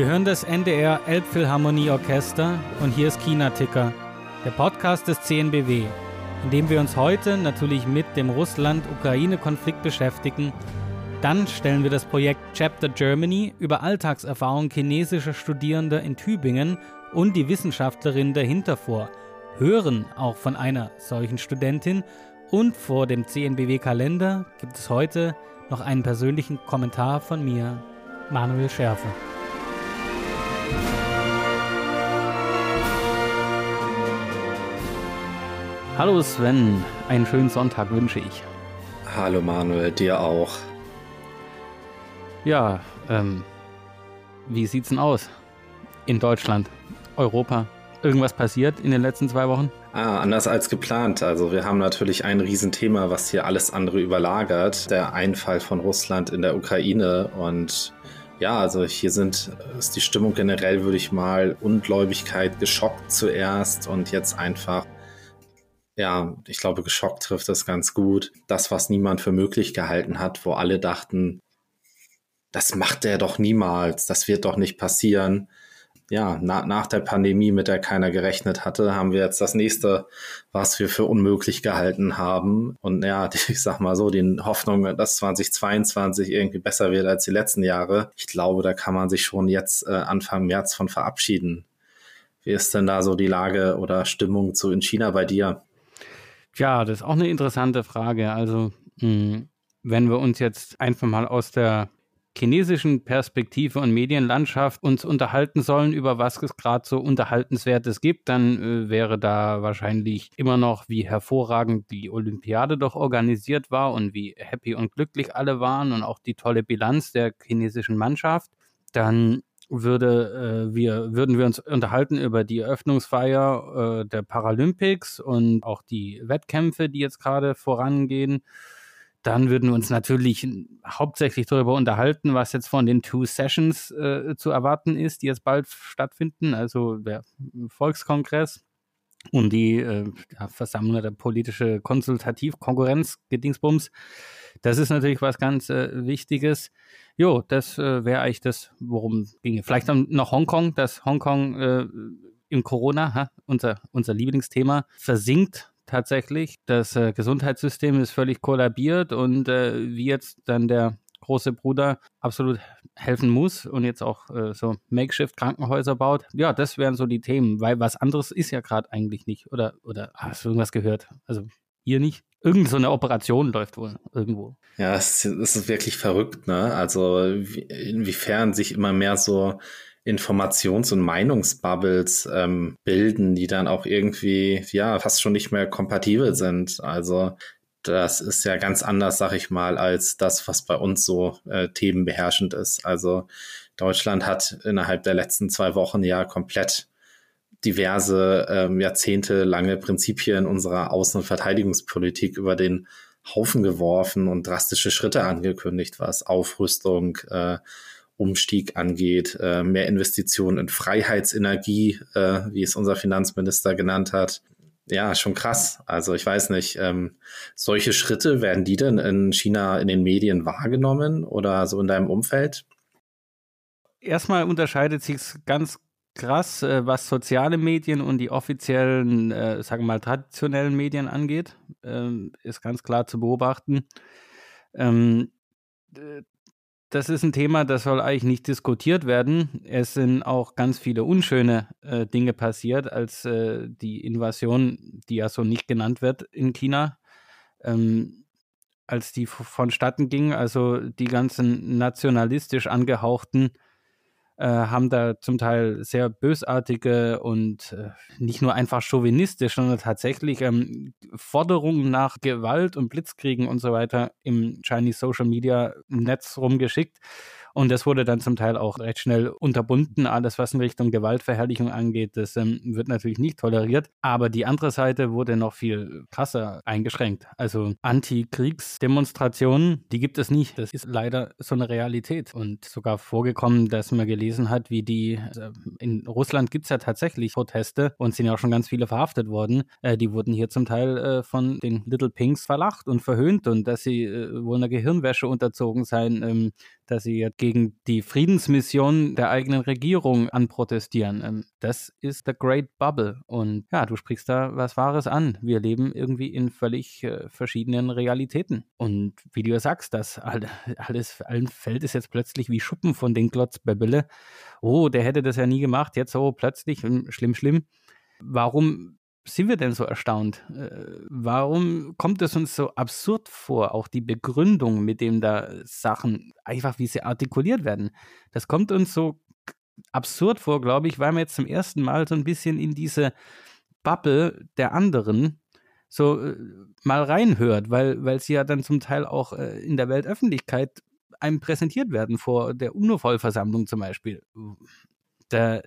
Wir hören das NDR Elbphilharmonie-Orchester und hier ist China-Ticker, der Podcast des CNBW, in dem wir uns heute natürlich mit dem Russland-Ukraine-Konflikt beschäftigen. Dann stellen wir das Projekt Chapter Germany über Alltagserfahrung chinesischer Studierender in Tübingen und die Wissenschaftlerin dahinter vor, hören auch von einer solchen Studentin und vor dem CNBW-Kalender gibt es heute noch einen persönlichen Kommentar von mir, Manuel Schärfer. Hallo Sven, einen schönen Sonntag wünsche ich. Hallo Manuel, dir auch. Ja, ähm, wie sieht's denn aus? In Deutschland, Europa? Irgendwas passiert in den letzten zwei Wochen? Ah, anders als geplant. Also wir haben natürlich ein Riesenthema, was hier alles andere überlagert. Der Einfall von Russland in der Ukraine. Und ja, also hier sind, ist die Stimmung generell, würde ich mal, Ungläubigkeit geschockt zuerst und jetzt einfach ja, ich glaube, geschockt trifft das ganz gut. Das, was niemand für möglich gehalten hat, wo alle dachten, das macht er doch niemals, das wird doch nicht passieren. Ja, na, nach der Pandemie, mit der keiner gerechnet hatte, haben wir jetzt das nächste, was wir für unmöglich gehalten haben. Und ja, ich sag mal so, die Hoffnung, dass 2022 irgendwie besser wird als die letzten Jahre, ich glaube, da kann man sich schon jetzt äh, Anfang März von verabschieden. Wie ist denn da so die Lage oder Stimmung zu in China bei dir? Ja, das ist auch eine interessante Frage. Also, mh, hm, wenn wir uns jetzt einfach mal aus der chinesischen Perspektive und Medienlandschaft uns unterhalten sollen, über was es gerade so Unterhaltenswertes gibt, dann äh, wäre da wahrscheinlich immer noch, wie hervorragend die Olympiade doch organisiert war und wie happy und glücklich alle waren und auch die tolle Bilanz der chinesischen Mannschaft. Dann würde äh, wir würden wir uns unterhalten über die Eröffnungsfeier äh, der Paralympics und auch die Wettkämpfe, die jetzt gerade vorangehen. Dann würden wir uns natürlich hauptsächlich darüber unterhalten, was jetzt von den Two Sessions äh, zu erwarten ist, die jetzt bald stattfinden, also der Volkskongress und die äh, Versammlung der politische Konsultativ-Konkurrenz-Gedingsbums. Das ist natürlich was ganz äh, Wichtiges. Jo, das äh, wäre eigentlich das, worum ginge. Vielleicht dann noch Hongkong, dass Hongkong äh, im Corona, ha, unser, unser Lieblingsthema, versinkt tatsächlich. Das äh, Gesundheitssystem ist völlig kollabiert und äh, wie jetzt dann der große Bruder absolut helfen muss und jetzt auch äh, so Makeshift-Krankenhäuser baut. Ja, das wären so die Themen, weil was anderes ist ja gerade eigentlich nicht. Oder, oder hast du irgendwas gehört? Also ihr nicht? Irgend so eine Operation läuft wohl irgendwo. Ja, es, ist wirklich verrückt, ne? Also inwiefern sich immer mehr so Informations- und Meinungsbubbles ähm, bilden, die dann auch irgendwie, ja, fast schon nicht mehr kompatibel sind. Also das ist ja ganz anders, sag ich mal, als das, was bei uns so äh, themenbeherrschend ist. Also Deutschland hat innerhalb der letzten zwei Wochen ja komplett diverse ähm, jahrzehntelange Prinzipien unserer Außen- und Verteidigungspolitik über den Haufen geworfen und drastische Schritte angekündigt, was Aufrüstung, äh, Umstieg angeht, äh, mehr Investitionen in Freiheitsenergie, äh, wie es unser Finanzminister genannt hat. Ja, schon krass. Also ich weiß nicht, ähm, solche Schritte, werden die denn in China in den Medien wahrgenommen oder so in deinem Umfeld? Erstmal unterscheidet sich ganz krass, äh, was soziale Medien und die offiziellen, äh, sagen wir mal, traditionellen Medien angeht. Ähm, ist ganz klar zu beobachten. Ähm, das ist ein Thema, das soll eigentlich nicht diskutiert werden. Es sind auch ganz viele unschöne äh, Dinge passiert, als äh, die Invasion, die ja so nicht genannt wird in China, ähm, als die vonstatten ging. Also die ganzen nationalistisch angehauchten äh, haben da zum Teil sehr bösartige und äh, nicht nur einfach chauvinistisch, sondern tatsächlich ähm, Forderungen nach Gewalt und Blitzkriegen und so weiter im Chinese Social Media Netz rumgeschickt. Und das wurde dann zum Teil auch recht schnell unterbunden. Alles, was in Richtung Gewaltverherrlichung angeht, das ähm, wird natürlich nicht toleriert. Aber die andere Seite wurde noch viel krasser eingeschränkt. Also Antikriegsdemonstrationen, die gibt es nicht. Das ist leider so eine Realität. Und sogar vorgekommen, dass man gelesen hat, wie die, also in Russland gibt es ja tatsächlich Proteste und sind ja auch schon ganz viele verhaftet worden. Äh, die wurden hier zum Teil äh, von den Little Pinks verlacht und verhöhnt und dass sie äh, wohl einer Gehirnwäsche unterzogen seien, ähm, dass sie gegen die Friedensmission der eigenen Regierung anprotestieren. Ähm, das ist the Great Bubble. Und ja, du sprichst da was Wahres an. Wir leben irgendwie in völlig äh, verschiedenen Realitäten. Und wie du ja sagst, das alles, allen fällt es jetzt plötzlich wie Schuppen von den Glotzbäbbele. Oh, der hätte das ja nie gemacht, jetzt so plötzlich, hm, schlimm, schlimm. Warum sind wir denn so erstaunt? Äh, warum kommt es uns so absurd vor, auch die Begründung, mit dem da Sachen, einfach wie sie artikuliert werden? Das kommt uns so absurd vor, glaube ich, weil man jetzt zum ersten Mal so ein bisschen in diese Bubble der anderen so äh, mal reinhört, weil, weil sie ja dann zum Teil auch äh, in der Weltöffentlichkeit einem präsentiert werden, vor der UNO-Vollversammlung zum Beispiel. Da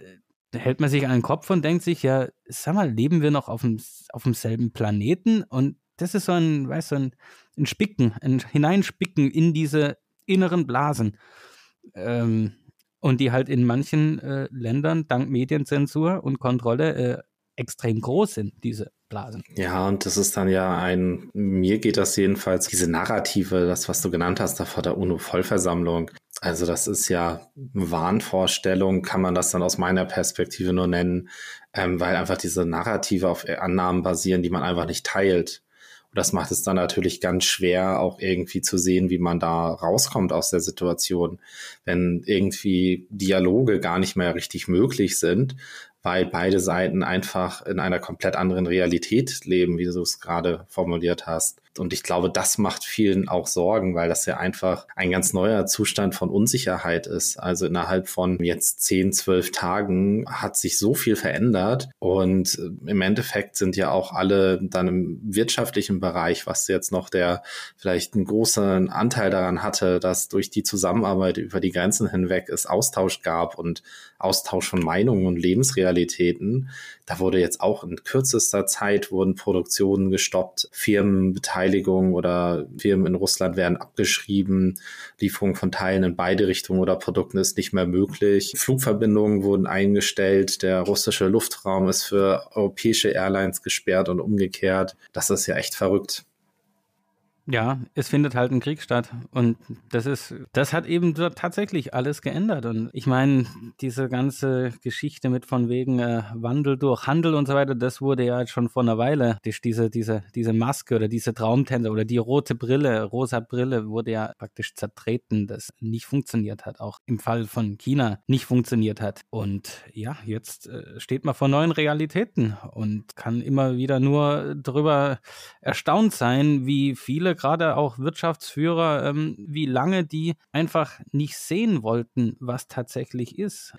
hält man sich an den Kopf und denkt sich, ja, sag mal, leben wir noch auf, dem, auf demselben Planeten? Und das ist so ein, weißt du, ein, ein Spicken, ein Hineinspicken in diese inneren Blasen. Ähm, und die halt in manchen äh, Ländern dank Medienzensur und Kontrolle äh, extrem groß sind, diese Blasen. Ja, und das ist dann ja ein, mir geht das jedenfalls, diese Narrative, das, was du genannt hast, da vor der UNO-Vollversammlung. Also das ist ja Wahnvorstellung, kann man das dann aus meiner Perspektive nur nennen, ähm, weil einfach diese Narrative auf Annahmen basieren, die man einfach nicht teilt. Und das macht es dann natürlich ganz schwer, auch irgendwie zu sehen, wie man da rauskommt aus der Situation, wenn irgendwie Dialoge gar nicht mehr richtig möglich sind, weil beide Seiten einfach in einer komplett anderen Realität leben, wie du es gerade formuliert hast. Und ich glaube, das macht vielen auch Sorgen, weil das ja einfach ein ganz neuer Zustand von Unsicherheit ist. Also innerhalb von jetzt zehn, zwölf Tagen hat sich so viel verändert. Und im Endeffekt sind ja auch alle dann im wirtschaftlichen Bereich, was jetzt noch der vielleicht einen großen Anteil daran hatte, dass durch die Zusammenarbeit über die Grenzen hinweg es Austausch gab und Austausch von Meinungen und Lebensrealitäten. Da wurde jetzt auch in kürzester Zeit wurden Produktionen gestoppt, Firmenbeteiligung oder Firmen in Russland werden abgeschrieben, Lieferung von Teilen in beide Richtungen oder Produkten ist nicht mehr möglich. Flugverbindungen wurden eingestellt, der russische Luftraum ist für europäische Airlines gesperrt und umgekehrt. Das ist ja echt verrückt. Ja, es findet halt ein Krieg statt. Und das ist, das hat eben tatsächlich alles geändert. Und ich meine, diese ganze Geschichte mit von wegen äh, Wandel durch Handel und so weiter, das wurde ja schon vor einer Weile, diese, diese, diese Maske oder diese Traumtänzer oder die rote Brille, rosa Brille wurde ja praktisch zertreten, das nicht funktioniert hat. Auch im Fall von China nicht funktioniert hat. Und ja, jetzt äh, steht man vor neuen Realitäten und kann immer wieder nur darüber erstaunt sein, wie viele gerade auch Wirtschaftsführer, ähm, wie lange die einfach nicht sehen wollten, was tatsächlich ist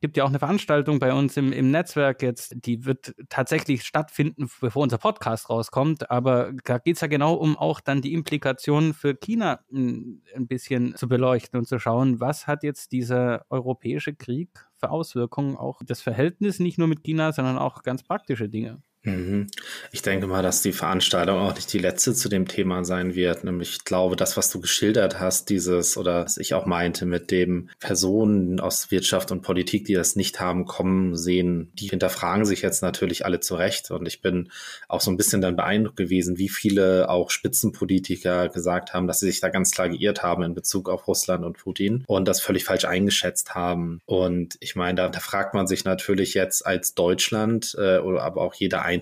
gibt ja auch eine Veranstaltung bei uns im, im Netzwerk jetzt, die wird tatsächlich stattfinden, bevor unser Podcast rauskommt. Aber da geht es ja genau um auch dann die Implikationen für China ein, ein bisschen zu beleuchten und zu schauen, was hat jetzt dieser europäische Krieg für Auswirkungen auch das Verhältnis nicht nur mit China, sondern auch ganz praktische Dinge. Mhm. Ich denke mal, dass die Veranstaltung auch nicht die letzte zu dem Thema sein wird. Nämlich, ich glaube, das, was du geschildert hast, dieses oder was ich auch meinte mit dem Personen aus Wirtschaft und Politik, die das nicht haben kommen sehen, die hinterfragen sich jetzt natürlich alle zurecht. Und ich bin auch so ein bisschen dann beeindruckt gewesen, wie viele auch Spitzenpolitiker gesagt haben, dass sie sich da ganz klar geirrt haben in Bezug auf Russland und Putin und das völlig falsch eingeschätzt haben. Und ich meine, da, da fragt man sich natürlich jetzt als Deutschland äh, oder aber auch jeder Einzelne.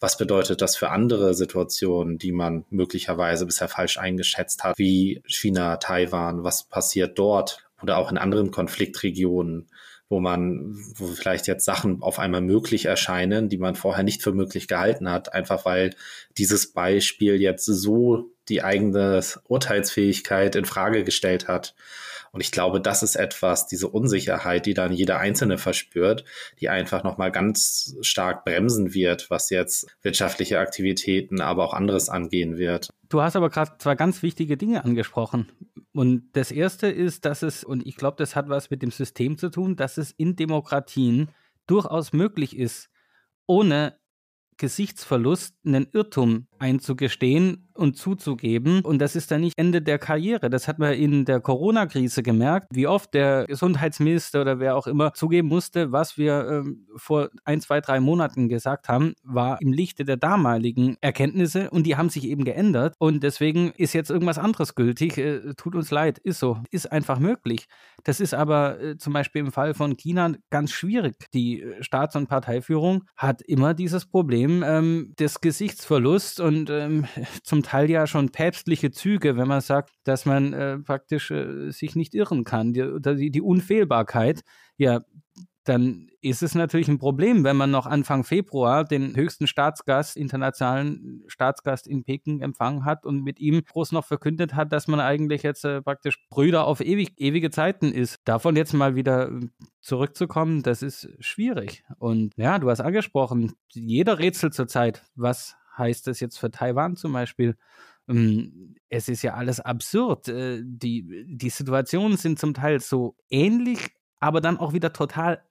Was bedeutet das für andere Situationen, die man möglicherweise bisher falsch eingeschätzt hat, wie China, Taiwan? Was passiert dort? Oder auch in anderen Konfliktregionen? wo man, wo vielleicht jetzt Sachen auf einmal möglich erscheinen, die man vorher nicht für möglich gehalten hat, einfach weil dieses Beispiel jetzt so die eigene Urteilsfähigkeit in Frage gestellt hat. Und ich glaube, das ist etwas, diese Unsicherheit, die dann jeder Einzelne verspürt, die einfach nochmal ganz stark bremsen wird, was jetzt wirtschaftliche Aktivitäten, aber auch anderes angehen wird. Du hast aber gerade zwei ganz wichtige Dinge angesprochen. Und das erste ist, dass es, und ich glaube, das hat was mit dem System zu tun, dass es in Demokratien durchaus möglich ist, ohne Gesichtsverlust einen Irrtum einzugestehen und zuzugeben. Und das ist dann nicht Ende der Karriere. Das hat man in der Corona-Krise gemerkt, wie oft der Gesundheitsminister oder wer auch immer zugeben musste, was wir ähm, vor ein, zwei, drei Monaten gesagt haben, war im Lichte der damaligen Erkenntnisse und die haben sich eben geändert. Und deswegen ist jetzt irgendwas anderes gültig. Äh, tut uns leid, ist so. Ist einfach möglich. Das ist aber äh, zum Beispiel im Fall von China ganz schwierig. Die Staats- und Parteiführung hat immer dieses Problem ähm, des Gesichtsverlusts und ähm, zum Teil ja schon päpstliche Züge, wenn man sagt, dass man äh, praktisch äh, sich nicht irren kann. Die, die, die Unfehlbarkeit, ja, dann ist es natürlich ein Problem, wenn man noch Anfang Februar den höchsten Staatsgast, internationalen Staatsgast in Peking empfangen hat und mit ihm groß noch verkündet hat, dass man eigentlich jetzt äh, praktisch Brüder auf ewig, ewige Zeiten ist. Davon jetzt mal wieder äh, zurückzukommen, das ist schwierig. Und ja, du hast angesprochen, jeder rätselt zurzeit, was heißt das jetzt für Taiwan zum Beispiel? Ähm, es ist ja alles absurd. Äh, die, die Situationen sind zum Teil so ähnlich, aber dann auch wieder total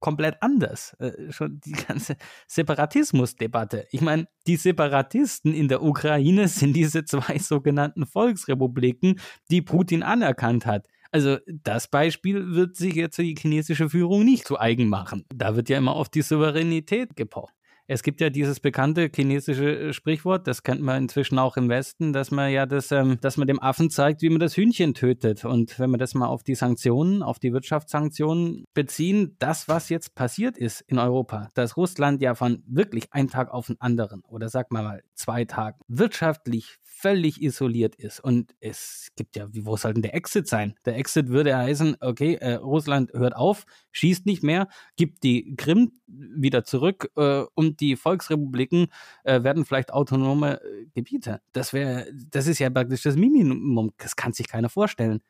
komplett anders. Äh, schon die ganze Separatismusdebatte. Ich meine, die Separatisten in der Ukraine sind diese zwei sogenannten Volksrepubliken, die Putin anerkannt hat. Also das Beispiel wird sich jetzt die chinesische Führung nicht zu eigen machen. Da wird ja immer auf die Souveränität gepocht. Es gibt ja dieses bekannte chinesische äh, Sprichwort, das kennt man inzwischen auch im Westen, dass man ja das, ähm, dass man dem Affen zeigt, wie man das Hühnchen tötet. Und wenn wir das mal auf die Sanktionen, auf die Wirtschaftssanktionen beziehen, das, was jetzt passiert ist in Europa, dass Russland ja von wirklich einem Tag auf den anderen oder sag mal mal zwei Tagen wirtschaftlich völlig isoliert ist. Und es gibt ja, wo soll denn der Exit sein? Der Exit würde heißen, okay, äh, Russland hört auf, schießt nicht mehr, gibt die Krim wieder zurück äh, und die Volksrepubliken äh, werden vielleicht autonome Gebiete. Das wäre, das ist ja praktisch das Minimum. Das kann sich keiner vorstellen.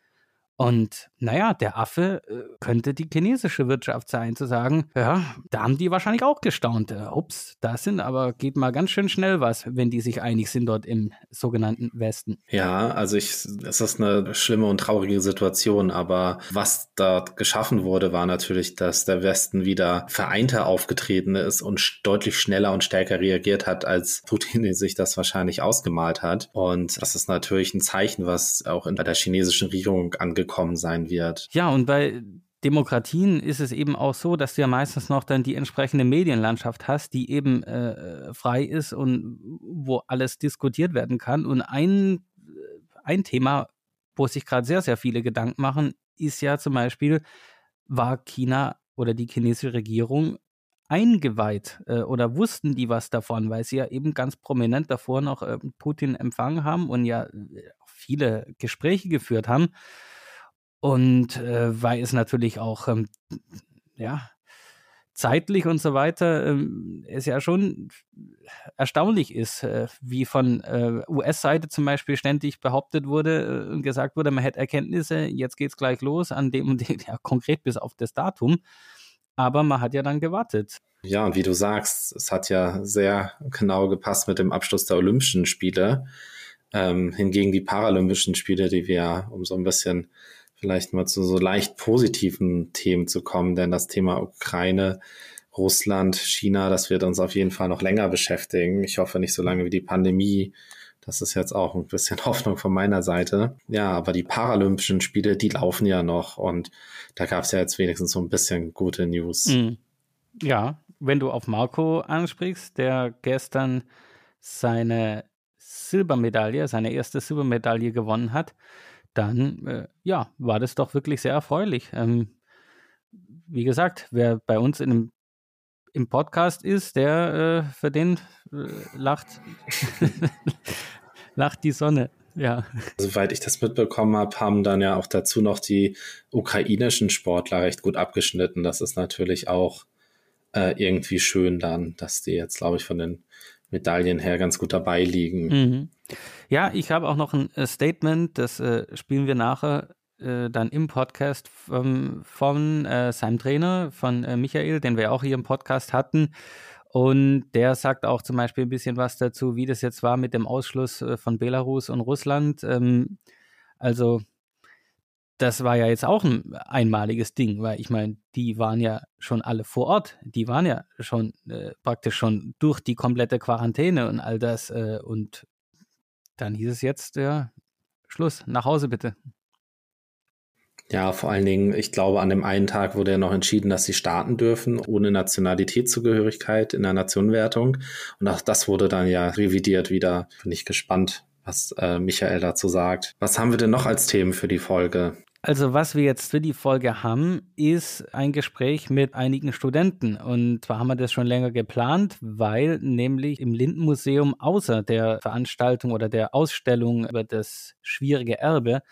Und naja, der Affe äh, könnte die chinesische Wirtschaft sein, zu sagen, ja, da haben die wahrscheinlich auch gestaunt. Äh, ups, da sind aber geht mal ganz schön schnell was, wenn die sich einig sind dort im sogenannten Westen. Ja, also ich, es ist eine schlimme und traurige Situation, aber was dort geschaffen wurde, war natürlich, dass der Westen wieder vereinter aufgetreten ist und deutlich schneller und stärker reagiert hat, als Putin sich das wahrscheinlich ausgemalt hat. Und das ist natürlich ein Zeichen, was auch in der chinesischen Regierung angekommen sein wird. Ja, und bei Demokratien ist es eben auch so, dass du ja meistens noch dann die entsprechende Medienlandschaft hast, die eben äh, frei ist und wo alles diskutiert werden kann. Und ein, ein Thema, wo sich gerade sehr, sehr viele Gedanken machen, ist ja zum Beispiel, war China oder die chinesische Regierung eingeweiht äh, oder wussten die was davon, weil sie ja eben ganz prominent davor noch äh, Putin empfangen haben und ja äh, viele Gespräche geführt haben. Und äh, weil es natürlich auch, ähm, ja, zeitlich und so weiter, ähm, es ja schon erstaunlich ist, äh, wie von äh, US-Seite zum Beispiel ständig behauptet wurde äh, und gesagt wurde, man hätte Erkenntnisse, jetzt geht es gleich los, an dem und dem, ja, konkret bis auf das Datum. Aber man hat ja dann gewartet. Ja, und wie du sagst, es hat ja sehr genau gepasst mit dem Abschluss der Olympischen Spiele. Ähm, hingegen die Paralympischen Spiele, die wir um so ein bisschen vielleicht mal zu so leicht positiven Themen zu kommen, denn das Thema Ukraine, Russland, China, das wird uns auf jeden Fall noch länger beschäftigen. Ich hoffe nicht so lange wie die Pandemie. Das ist jetzt auch ein bisschen Hoffnung von meiner Seite. Ja, aber die Paralympischen Spiele, die laufen ja noch und da gab es ja jetzt wenigstens so ein bisschen gute News. Mhm. Ja, wenn du auf Marco ansprichst, der gestern seine Silbermedaille, seine erste Silbermedaille gewonnen hat, dann äh, ja, war das doch wirklich sehr erfreulich. Ähm, wie gesagt, wer bei uns in einem, im Podcast ist, der äh, für den äh, lacht, lacht die Sonne. Ja. Soweit ich das mitbekommen habe, haben dann ja auch dazu noch die ukrainischen Sportler recht gut abgeschnitten. Das ist natürlich auch äh, irgendwie schön dann, dass die jetzt, glaube ich, von den Medaillen her ganz gut dabei liegen. Mhm. Ja, ich habe auch noch ein äh, Statement, das äh, spielen wir nachher äh, dann im Podcast vom, von äh, seinem Trainer, von äh, Michael, den wir auch hier im Podcast hatten. Und der sagt auch zum Beispiel ein bisschen was dazu, wie das jetzt war mit dem Ausschluss äh, von Belarus und Russland. Ähm, also das war ja jetzt auch ein einmaliges Ding, weil ich meine, die waren ja schon alle vor Ort, die waren ja schon äh, praktisch schon durch die komplette Quarantäne und all das äh, und dann hieß es jetzt, ja, Schluss, nach Hause bitte. Ja, vor allen Dingen, ich glaube, an dem einen Tag wurde ja noch entschieden, dass sie starten dürfen, ohne Nationalitätszugehörigkeit in der Nationenwertung. Und auch das wurde dann ja revidiert wieder. Bin ich gespannt, was äh, Michael dazu sagt. Was haben wir denn noch als Themen für die Folge? Also was wir jetzt für die Folge haben, ist ein Gespräch mit einigen Studenten. Und zwar haben wir das schon länger geplant, weil nämlich im Lindenmuseum außer der Veranstaltung oder der Ausstellung über das schwierige Erbe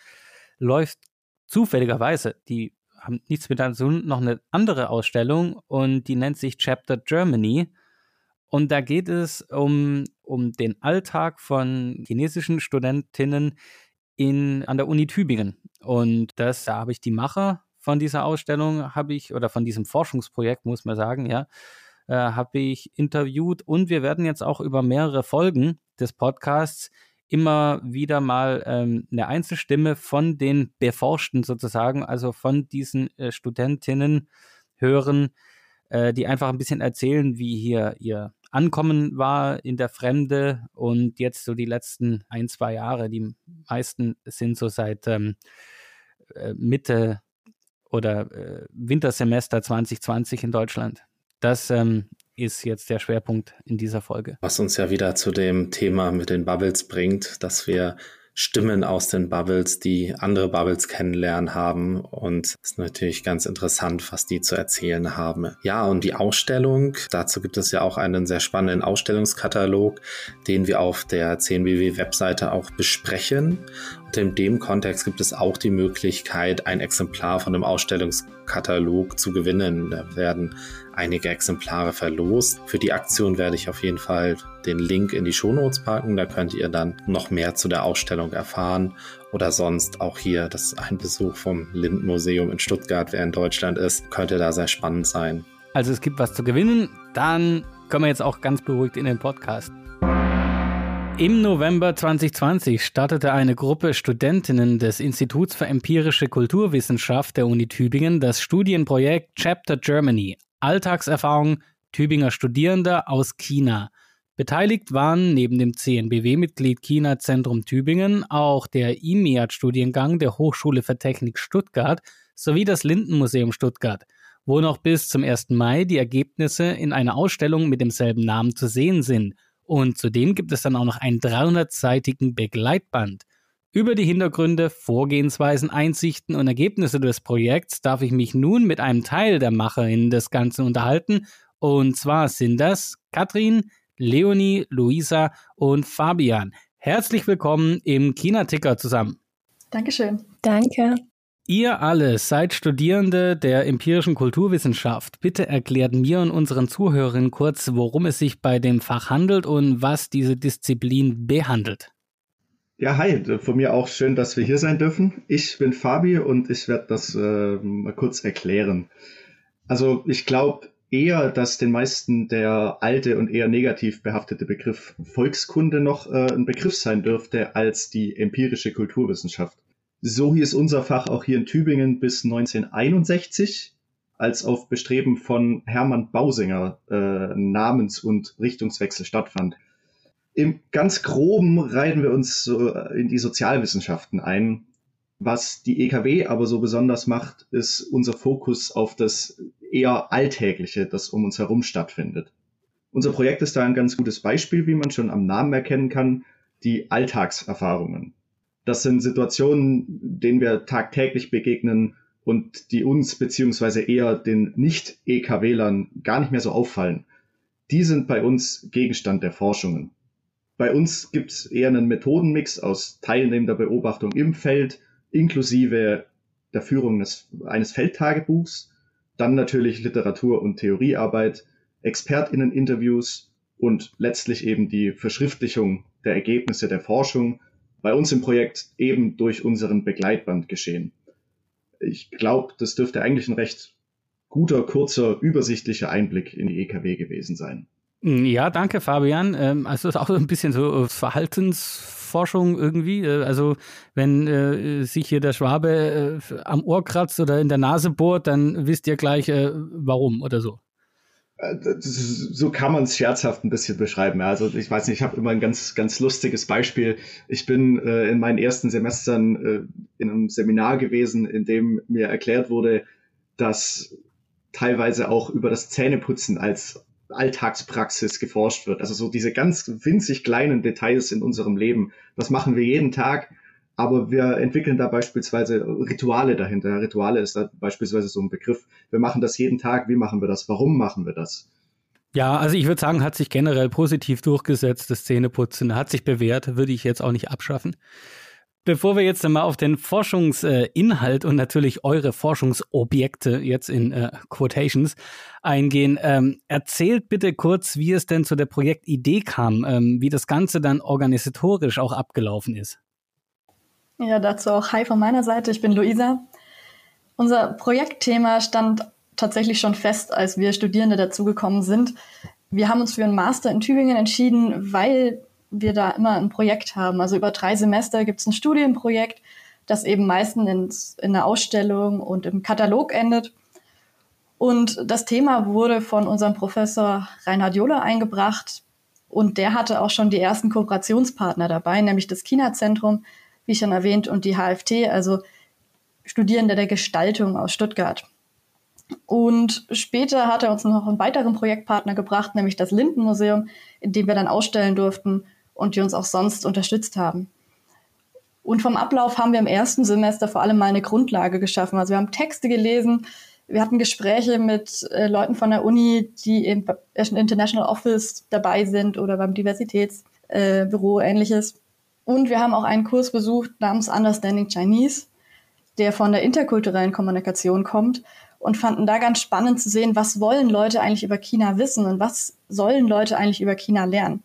läuft zufälligerweise, die haben nichts mit zu tun, noch eine andere Ausstellung und die nennt sich Chapter Germany. Und da geht es um, um den Alltag von chinesischen Studentinnen in, an der Uni Tübingen. Und das, da habe ich die Macher von dieser Ausstellung, habe ich, oder von diesem Forschungsprojekt, muss man sagen, ja, äh, habe ich interviewt. Und wir werden jetzt auch über mehrere Folgen des Podcasts immer wieder mal ähm, eine Einzelstimme von den Beforschten sozusagen, also von diesen äh, Studentinnen hören, äh, die einfach ein bisschen erzählen, wie hier ihr Ankommen war in der Fremde und jetzt so die letzten ein, zwei Jahre. Die meisten sind so seit ähm, äh, Mitte oder äh, Wintersemester 2020 in Deutschland. Das ähm, ist jetzt der Schwerpunkt in dieser Folge. Was uns ja wieder zu dem Thema mit den Bubbles bringt, dass wir Stimmen aus den Bubbles, die andere Bubbles kennenlernen haben. Und es ist natürlich ganz interessant, was die zu erzählen haben. Ja, und die Ausstellung, dazu gibt es ja auch einen sehr spannenden Ausstellungskatalog, den wir auf der 10BW-Webseite auch besprechen. Und in dem Kontext gibt es auch die Möglichkeit, ein Exemplar von dem Ausstellungskatalog zu gewinnen. Da werden einige Exemplare verlost. Für die Aktion werde ich auf jeden Fall den Link in die Shownotes packen. Da könnt ihr dann noch mehr zu der Ausstellung erfahren oder sonst auch hier, das ist ein Besuch vom Lindenmuseum in Stuttgart, wer in Deutschland ist, könnte da sehr spannend sein. Also es gibt was zu gewinnen, dann kommen wir jetzt auch ganz beruhigt in den Podcast. Im November 2020 startete eine Gruppe Studentinnen des Instituts für empirische Kulturwissenschaft der Uni Tübingen das Studienprojekt Chapter Germany, Alltagserfahrung Tübinger Studierender aus China. Beteiligt waren neben dem CNBW-Mitglied China Zentrum Tübingen auch der IMEAD-Studiengang der Hochschule für Technik Stuttgart sowie das Lindenmuseum Stuttgart, wo noch bis zum 1. Mai die Ergebnisse in einer Ausstellung mit demselben Namen zu sehen sind. Und zudem gibt es dann auch noch einen 300-seitigen Begleitband. Über die Hintergründe, Vorgehensweisen, Einsichten und Ergebnisse des Projekts darf ich mich nun mit einem Teil der Macherinnen des Ganzen unterhalten. Und zwar sind das Katrin, Leonie, Luisa und Fabian. Herzlich willkommen im China-Ticker zusammen. Dankeschön. Danke. Ihr alle seid Studierende der empirischen Kulturwissenschaft. Bitte erklärt mir und unseren Zuhörern kurz, worum es sich bei dem Fach handelt und was diese Disziplin behandelt. Ja, hi, von mir auch schön, dass wir hier sein dürfen. Ich bin Fabi und ich werde das äh, mal kurz erklären. Also ich glaube eher, dass den meisten der alte und eher negativ behaftete Begriff Volkskunde noch äh, ein Begriff sein dürfte als die empirische Kulturwissenschaft. So hieß unser Fach auch hier in Tübingen bis 1961, als auf Bestreben von Hermann Bausinger äh, Namens- und Richtungswechsel stattfand. Im ganz groben reiten wir uns so in die Sozialwissenschaften ein. Was die EKW aber so besonders macht, ist unser Fokus auf das eher Alltägliche, das um uns herum stattfindet. Unser Projekt ist da ein ganz gutes Beispiel, wie man schon am Namen erkennen kann, die Alltagserfahrungen. Das sind Situationen, denen wir tagtäglich begegnen und die uns beziehungsweise eher den Nicht-EKWlern gar nicht mehr so auffallen. Die sind bei uns Gegenstand der Forschungen. Bei uns gibt es eher einen Methodenmix aus teilnehmender Beobachtung im Feld, inklusive der Führung des, eines Feldtagebuchs, dann natürlich Literatur- und Theoriearbeit, ExpertInnen-Interviews und letztlich eben die Verschriftlichung der Ergebnisse der Forschung, bei uns im Projekt eben durch unseren Begleitband geschehen. Ich glaube, das dürfte eigentlich ein recht guter, kurzer, übersichtlicher Einblick in die EKW gewesen sein. Ja, danke, Fabian. Ähm, also ist auch so ein bisschen so Verhaltens Forschung irgendwie? Äh, also wenn äh, sich hier der Schwabe äh, am Ohr kratzt oder in der Nase bohrt, dann wisst ihr gleich, äh, warum oder so. Äh, so kann man es scherzhaft ein bisschen beschreiben. Also ich weiß nicht, ich habe immer ein ganz, ganz lustiges Beispiel. Ich bin äh, in meinen ersten Semestern äh, in einem Seminar gewesen, in dem mir erklärt wurde, dass teilweise auch über das Zähneputzen als Alltagspraxis geforscht wird. Also so diese ganz winzig kleinen Details in unserem Leben. Das machen wir jeden Tag, aber wir entwickeln da beispielsweise Rituale dahinter. Rituale ist da beispielsweise so ein Begriff. Wir machen das jeden Tag. Wie machen wir das? Warum machen wir das? Ja, also ich würde sagen, hat sich generell positiv durchgesetzt, das Zähneputzen, hat sich bewährt, würde ich jetzt auch nicht abschaffen. Bevor wir jetzt mal auf den Forschungsinhalt und natürlich eure Forschungsobjekte jetzt in äh, Quotations eingehen, ähm, erzählt bitte kurz, wie es denn zu der Projektidee kam, ähm, wie das Ganze dann organisatorisch auch abgelaufen ist. Ja, dazu auch Hi von meiner Seite. Ich bin Luisa. Unser Projektthema stand tatsächlich schon fest, als wir Studierende dazugekommen sind. Wir haben uns für einen Master in Tübingen entschieden, weil wir da immer ein Projekt haben. Also über drei Semester gibt es ein Studienprojekt, das eben meistens in, in einer Ausstellung und im Katalog endet. Und das Thema wurde von unserem Professor Reinhard Johler eingebracht. Und der hatte auch schon die ersten Kooperationspartner dabei, nämlich das China-Zentrum, wie schon erwähnt, und die HFT, also Studierende der Gestaltung aus Stuttgart. Und später hat er uns noch einen weiteren Projektpartner gebracht, nämlich das Lindenmuseum, in dem wir dann ausstellen durften und die uns auch sonst unterstützt haben. Und vom Ablauf haben wir im ersten Semester vor allem mal eine Grundlage geschaffen. Also wir haben Texte gelesen, wir hatten Gespräche mit äh, Leuten von der Uni, die im International Office dabei sind oder beim Diversitätsbüro äh, ähnliches. Und wir haben auch einen Kurs besucht namens Understanding Chinese, der von der interkulturellen Kommunikation kommt und fanden da ganz spannend zu sehen, was wollen Leute eigentlich über China wissen und was sollen Leute eigentlich über China lernen.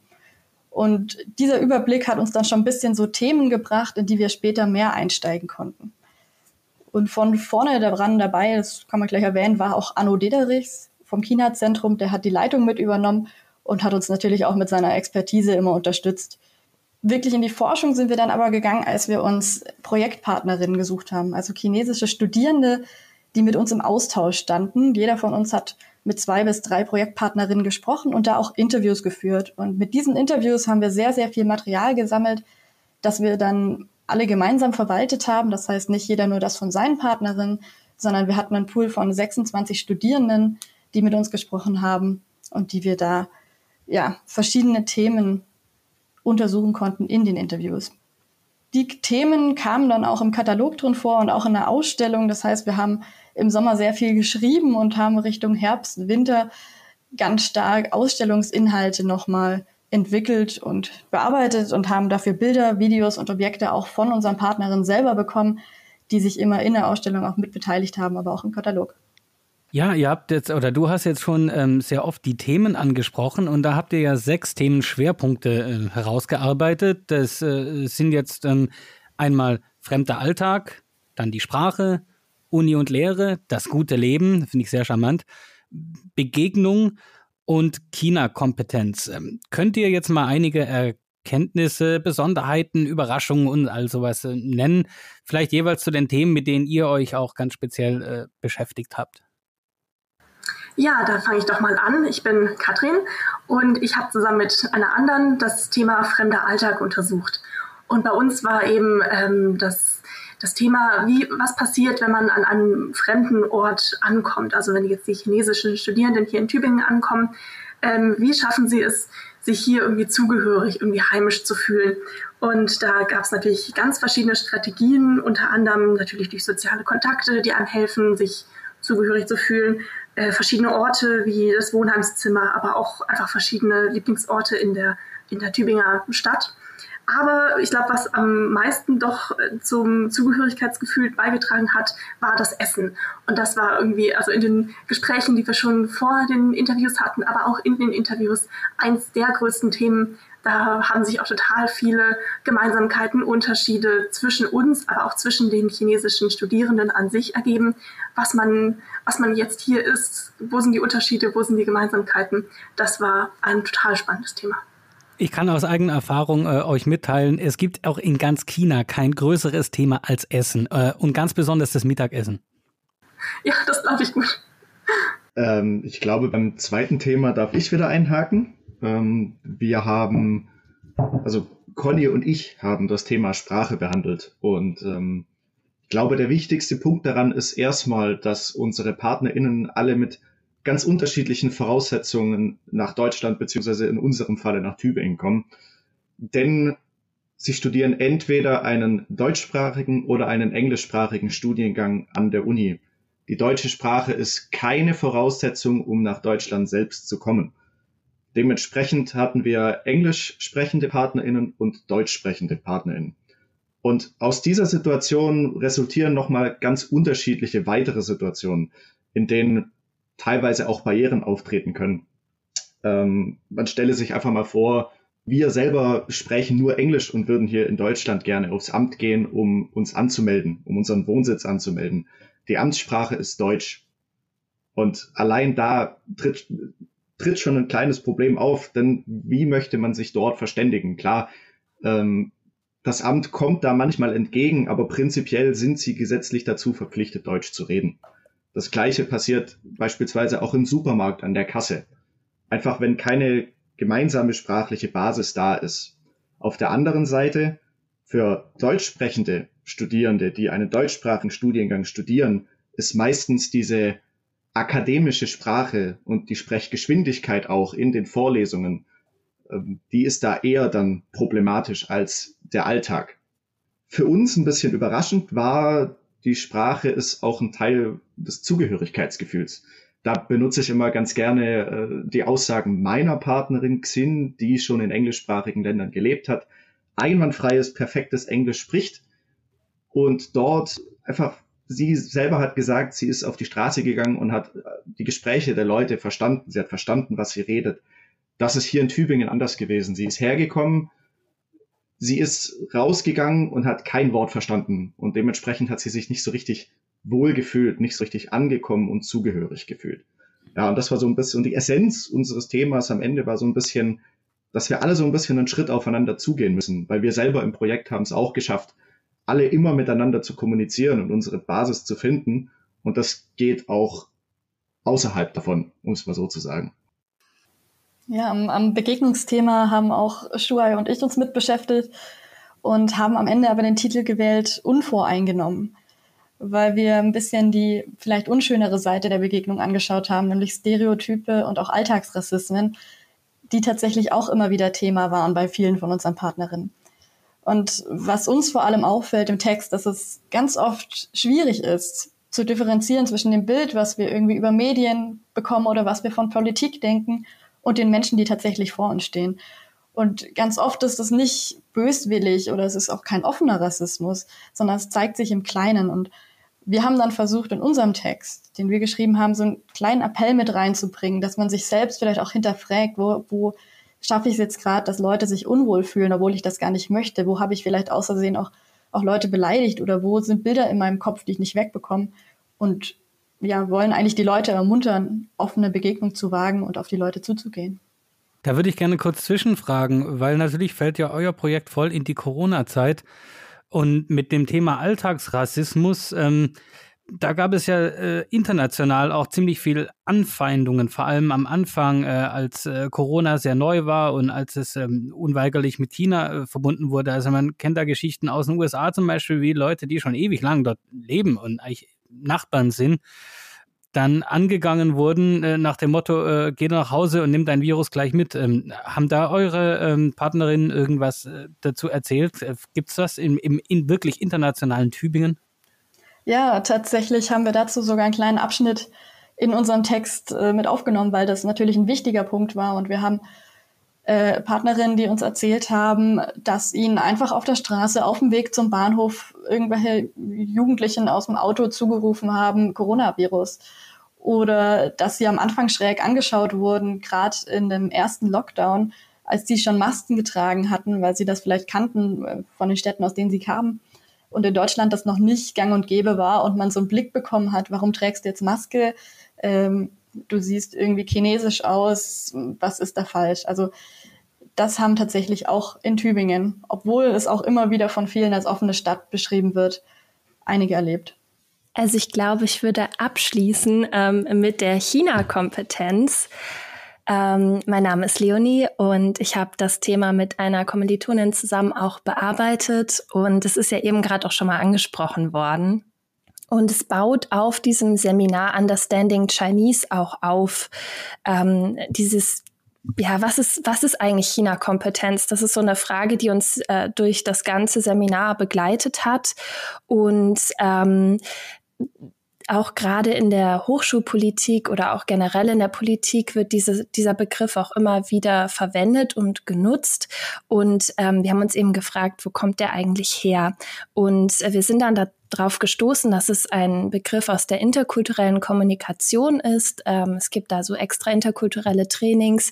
Und dieser Überblick hat uns dann schon ein bisschen so Themen gebracht, in die wir später mehr einsteigen konnten. Und von vorne daran dabei, das kann man gleich erwähnen, war auch Anno Dederichs vom China-Zentrum. Der hat die Leitung mit übernommen und hat uns natürlich auch mit seiner Expertise immer unterstützt. Wirklich in die Forschung sind wir dann aber gegangen, als wir uns Projektpartnerinnen gesucht haben, also chinesische Studierende, die mit uns im Austausch standen. Jeder von uns hat mit zwei bis drei Projektpartnerinnen gesprochen und da auch Interviews geführt. Und mit diesen Interviews haben wir sehr, sehr viel Material gesammelt, das wir dann alle gemeinsam verwaltet haben. Das heißt, nicht jeder nur das von seinen Partnerinnen, sondern wir hatten einen Pool von 26 Studierenden, die mit uns gesprochen haben und die wir da ja verschiedene Themen untersuchen konnten in den Interviews. Die Themen kamen dann auch im Katalog drin vor und auch in der Ausstellung. Das heißt, wir haben im Sommer sehr viel geschrieben und haben Richtung Herbst, Winter ganz stark Ausstellungsinhalte nochmal entwickelt und bearbeitet und haben dafür Bilder, Videos und Objekte auch von unseren Partnerinnen selber bekommen, die sich immer in der Ausstellung auch mitbeteiligt haben, aber auch im Katalog. Ja, ihr habt jetzt, oder du hast jetzt schon ähm, sehr oft die Themen angesprochen und da habt ihr ja sechs Themenschwerpunkte äh, herausgearbeitet. Das äh, sind jetzt ähm, einmal fremder Alltag, dann die Sprache, Uni und Lehre, das gute Leben, finde ich sehr charmant, Begegnung und China-Kompetenz. Ähm, könnt ihr jetzt mal einige Erkenntnisse, Besonderheiten, Überraschungen und all sowas äh, nennen? Vielleicht jeweils zu den Themen, mit denen ihr euch auch ganz speziell äh, beschäftigt habt. Ja, da fange ich doch mal an. Ich bin Katrin und ich habe zusammen mit einer anderen das Thema fremder Alltag untersucht. Und bei uns war eben ähm, das das Thema, wie, was passiert, wenn man an einem fremden Ort ankommt. Also wenn jetzt die chinesischen Studierenden hier in Tübingen ankommen, ähm, wie schaffen sie es, sich hier irgendwie zugehörig, irgendwie heimisch zu fühlen. Und da gab es natürlich ganz verschiedene Strategien, unter anderem natürlich durch soziale Kontakte, die einem helfen, sich zugehörig zu fühlen. Äh, verschiedene Orte wie das Wohnheimszimmer, aber auch einfach verschiedene Lieblingsorte in der, in der Tübinger Stadt. Aber ich glaube, was am meisten doch äh, zum Zugehörigkeitsgefühl beigetragen hat, war das Essen. Und das war irgendwie, also in den Gesprächen, die wir schon vor den Interviews hatten, aber auch in den Interviews, eins der größten Themen. Da haben sich auch total viele Gemeinsamkeiten, Unterschiede zwischen uns, aber auch zwischen den chinesischen Studierenden an sich ergeben. Was man, was man jetzt hier ist, wo sind die Unterschiede, wo sind die Gemeinsamkeiten, das war ein total spannendes Thema. Ich kann aus eigener Erfahrung äh, euch mitteilen, es gibt auch in ganz China kein größeres Thema als Essen äh, und ganz besonders das Mittagessen. Ja, das glaube ich gut. Ähm, ich glaube, beim zweiten Thema darf ich wieder einhaken. Ähm, wir haben, also Conny und ich haben das Thema Sprache behandelt und ähm, ich glaube, der wichtigste Punkt daran ist erstmal, dass unsere PartnerInnen alle mit ganz unterschiedlichen Voraussetzungen nach Deutschland beziehungsweise in unserem Falle nach Tübingen kommen. Denn sie studieren entweder einen deutschsprachigen oder einen englischsprachigen Studiengang an der Uni. Die deutsche Sprache ist keine Voraussetzung, um nach Deutschland selbst zu kommen. Dementsprechend hatten wir englisch sprechende PartnerInnen und deutsch sprechende PartnerInnen. Und aus dieser Situation resultieren nochmal ganz unterschiedliche weitere Situationen, in denen teilweise auch Barrieren auftreten können. Ähm, man stelle sich einfach mal vor, wir selber sprechen nur Englisch und würden hier in Deutschland gerne aufs Amt gehen, um uns anzumelden, um unseren Wohnsitz anzumelden. Die Amtssprache ist Deutsch. Und allein da tritt, tritt schon ein kleines Problem auf, denn wie möchte man sich dort verständigen? Klar, ähm, das Amt kommt da manchmal entgegen, aber prinzipiell sind sie gesetzlich dazu verpflichtet, Deutsch zu reden. Das gleiche passiert beispielsweise auch im Supermarkt an der Kasse. Einfach wenn keine gemeinsame sprachliche Basis da ist. Auf der anderen Seite, für deutsch sprechende Studierende, die einen deutschsprachigen Studiengang studieren, ist meistens diese akademische Sprache und die Sprechgeschwindigkeit auch in den Vorlesungen, ähm, die ist da eher dann problematisch als der Alltag. Für uns ein bisschen überraschend war die Sprache ist auch ein Teil des Zugehörigkeitsgefühls. Da benutze ich immer ganz gerne äh, die Aussagen meiner Partnerin Xin, die schon in englischsprachigen Ländern gelebt hat, einwandfreies, perfektes Englisch spricht und dort einfach, sie selber hat gesagt, sie ist auf die Straße gegangen und hat äh, die Gespräche der Leute verstanden. Sie hat verstanden, was sie redet. Das ist hier in Tübingen anders gewesen. Sie ist hergekommen, sie ist rausgegangen und hat kein Wort verstanden. Und dementsprechend hat sie sich nicht so richtig wohl gefühlt, nicht so richtig angekommen und zugehörig gefühlt. Ja, und das war so ein bisschen, und die Essenz unseres Themas am Ende war so ein bisschen, dass wir alle so ein bisschen einen Schritt aufeinander zugehen müssen, weil wir selber im Projekt haben es auch geschafft, alle immer miteinander zu kommunizieren und unsere Basis zu finden. Und das geht auch außerhalb davon, um es mal so zu sagen. Ja, am, am Begegnungsthema haben auch Shuai und ich uns mit beschäftigt und haben am Ende aber den Titel gewählt Unvoreingenommen, weil wir ein bisschen die vielleicht unschönere Seite der Begegnung angeschaut haben, nämlich Stereotype und auch Alltagsrassismen, die tatsächlich auch immer wieder Thema waren bei vielen von unseren Partnerinnen. Und was uns vor allem auffällt im Text, dass es ganz oft schwierig ist, zu differenzieren zwischen dem Bild, was wir irgendwie über Medien bekommen oder was wir von Politik denken und den Menschen, die tatsächlich vor uns stehen. Und ganz oft ist es nicht böswillig oder es ist auch kein offener Rassismus, sondern es zeigt sich im Kleinen. Und wir haben dann versucht, in unserem Text, den wir geschrieben haben, so einen kleinen Appell mit reinzubringen, dass man sich selbst vielleicht auch hinterfragt, wo, wo schaffe ich es jetzt gerade, dass Leute sich unwohl fühlen, obwohl ich das gar nicht möchte? Wo habe ich vielleicht außersehen auch, auch Leute beleidigt oder wo sind Bilder in meinem Kopf, die ich nicht wegbekomme? Und ja, wollen eigentlich die Leute ermuntern, offene Begegnung zu wagen und auf die Leute zuzugehen. Da würde ich gerne kurz zwischenfragen, weil natürlich fällt ja euer Projekt voll in die Corona-Zeit. Und mit dem Thema Alltagsrassismus, ähm, da gab es ja äh, international auch ziemlich viel Anfeindungen, vor allem am Anfang, äh, als äh, Corona sehr neu war und als es ähm, unweigerlich mit China äh, verbunden wurde. Also man kennt da Geschichten aus den USA zum Beispiel, wie Leute, die schon ewig lang dort leben und eigentlich Nachbarn sind, dann angegangen wurden äh, nach dem Motto, äh, geh nach Hause und nimm dein Virus gleich mit. Ähm, haben da eure ähm, Partnerinnen irgendwas äh, dazu erzählt? Äh, Gibt es das im, im in wirklich internationalen Tübingen? Ja, tatsächlich haben wir dazu sogar einen kleinen Abschnitt in unserem Text äh, mit aufgenommen, weil das natürlich ein wichtiger Punkt war. Und wir haben äh, Partnerinnen, die uns erzählt haben, dass ihnen einfach auf der Straße auf dem Weg zum Bahnhof irgendwelche Jugendlichen aus dem Auto zugerufen haben, Coronavirus. Oder dass sie am Anfang schräg angeschaut wurden, gerade in dem ersten Lockdown, als die schon Masken getragen hatten, weil sie das vielleicht kannten äh, von den Städten, aus denen sie kamen. Und in Deutschland das noch nicht gang und gäbe war und man so einen Blick bekommen hat, warum trägst du jetzt Maske? Ähm, du siehst irgendwie chinesisch aus, was ist da falsch? Also das haben tatsächlich auch in Tübingen, obwohl es auch immer wieder von vielen als offene Stadt beschrieben wird, einige erlebt. Also ich glaube, ich würde abschließen ähm, mit der China-Kompetenz. Ähm, mein Name ist Leonie und ich habe das Thema mit einer Kommilitonin zusammen auch bearbeitet und es ist ja eben gerade auch schon mal angesprochen worden. Und es baut auf diesem Seminar Understanding Chinese auch auf. Ähm, dieses ja, was ist, was ist eigentlich China-Kompetenz? Das ist so eine Frage, die uns äh, durch das ganze Seminar begleitet hat. Und ähm, auch gerade in der Hochschulpolitik oder auch generell in der Politik wird diese, dieser Begriff auch immer wieder verwendet und genutzt. Und ähm, wir haben uns eben gefragt, wo kommt der eigentlich her? Und äh, wir sind dann darauf gestoßen, dass es ein Begriff aus der interkulturellen Kommunikation ist. Ähm, es gibt da so extra interkulturelle Trainings,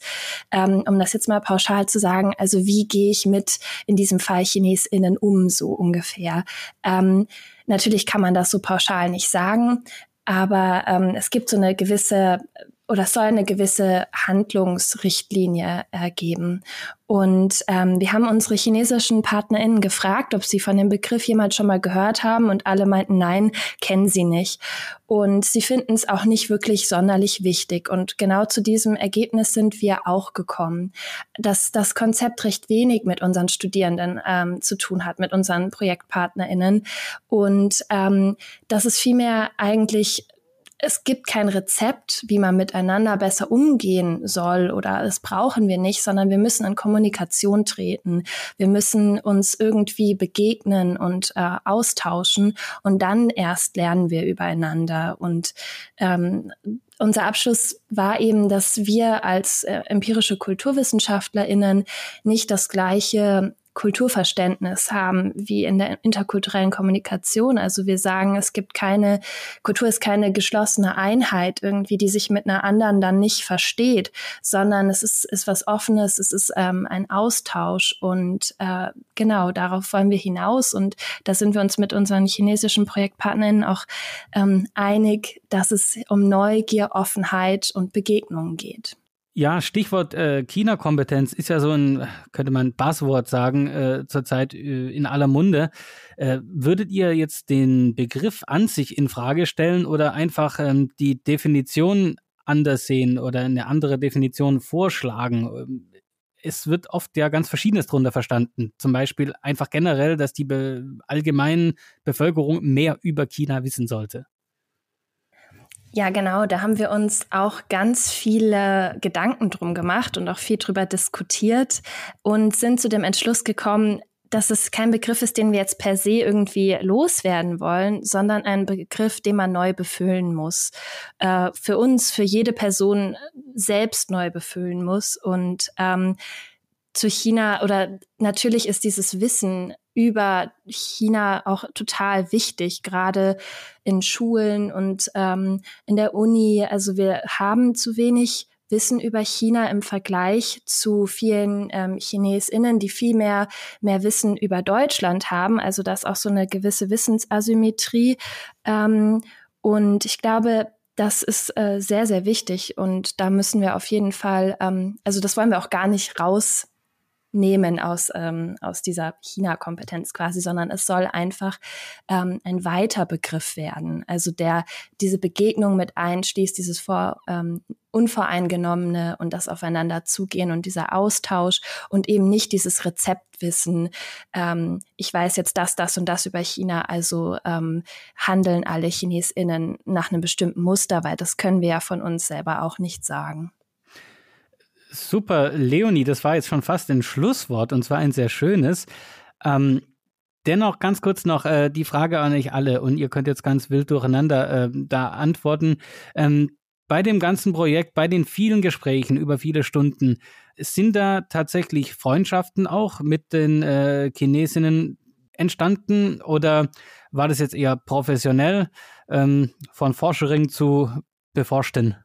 ähm, um das jetzt mal pauschal zu sagen. Also wie gehe ich mit in diesem Fall ChinesInnen um, so ungefähr. Ähm, Natürlich kann man das so pauschal nicht sagen, aber ähm, es gibt so eine gewisse oder soll eine gewisse Handlungsrichtlinie ergeben. Und ähm, wir haben unsere chinesischen PartnerInnen gefragt, ob sie von dem Begriff jemals schon mal gehört haben und alle meinten, nein, kennen sie nicht. Und sie finden es auch nicht wirklich sonderlich wichtig. Und genau zu diesem Ergebnis sind wir auch gekommen, dass das Konzept recht wenig mit unseren Studierenden ähm, zu tun hat, mit unseren ProjektpartnerInnen. Und ähm, dass es vielmehr eigentlich es gibt kein Rezept, wie man miteinander besser umgehen soll oder das brauchen wir nicht, sondern wir müssen in Kommunikation treten. Wir müssen uns irgendwie begegnen und äh, austauschen und dann erst lernen wir übereinander. Und ähm, unser Abschluss war eben, dass wir als äh, empirische KulturwissenschaftlerInnen nicht das gleiche Kulturverständnis haben, wie in der interkulturellen Kommunikation. Also wir sagen, es gibt keine, Kultur ist keine geschlossene Einheit irgendwie, die sich mit einer anderen dann nicht versteht, sondern es ist, ist was Offenes, es ist ähm, ein Austausch und äh, genau, darauf wollen wir hinaus und da sind wir uns mit unseren chinesischen Projektpartnern auch ähm, einig, dass es um Neugier, Offenheit und Begegnungen geht. Ja, Stichwort äh, China-Kompetenz ist ja so ein, könnte man Buzzword sagen, äh, zurzeit äh, in aller Munde. Äh, würdet ihr jetzt den Begriff an sich in Frage stellen oder einfach ähm, die Definition anders sehen oder eine andere Definition vorschlagen? Ähm, es wird oft ja ganz Verschiedenes drunter verstanden. Zum Beispiel einfach generell, dass die be allgemeine Bevölkerung mehr über China wissen sollte. Ja, genau. Da haben wir uns auch ganz viele Gedanken drum gemacht und auch viel drüber diskutiert und sind zu dem Entschluss gekommen, dass es kein Begriff ist, den wir jetzt per se irgendwie loswerden wollen, sondern ein Begriff, den man neu befüllen muss. Äh, für uns, für jede Person selbst neu befüllen muss. Und ähm, zu China oder natürlich ist dieses Wissen über China auch total wichtig, gerade in Schulen und ähm, in der Uni. Also wir haben zu wenig Wissen über China im Vergleich zu vielen ähm, ChinesInnen, die viel mehr, mehr Wissen über Deutschland haben. Also das ist auch so eine gewisse Wissensasymmetrie. Ähm, und ich glaube, das ist äh, sehr, sehr wichtig und da müssen wir auf jeden Fall, ähm, also das wollen wir auch gar nicht raus nehmen aus, ähm, aus dieser China-Kompetenz quasi, sondern es soll einfach ähm, ein weiter Begriff werden. Also der diese Begegnung mit einschließt, dieses vor, ähm, Unvoreingenommene und das Aufeinander zugehen und dieser Austausch und eben nicht dieses Rezeptwissen, ähm, ich weiß jetzt das, das und das über China, also ähm, handeln alle ChinesInnen nach einem bestimmten Muster, weil das können wir ja von uns selber auch nicht sagen. Super, Leonie, das war jetzt schon fast ein Schlusswort und zwar ein sehr schönes. Ähm, dennoch ganz kurz noch äh, die Frage an euch alle und ihr könnt jetzt ganz wild durcheinander äh, da antworten. Ähm, bei dem ganzen Projekt, bei den vielen Gesprächen über viele Stunden, sind da tatsächlich Freundschaften auch mit den äh, Chinesinnen entstanden oder war das jetzt eher professionell ähm, von Forschering zu Beforschten?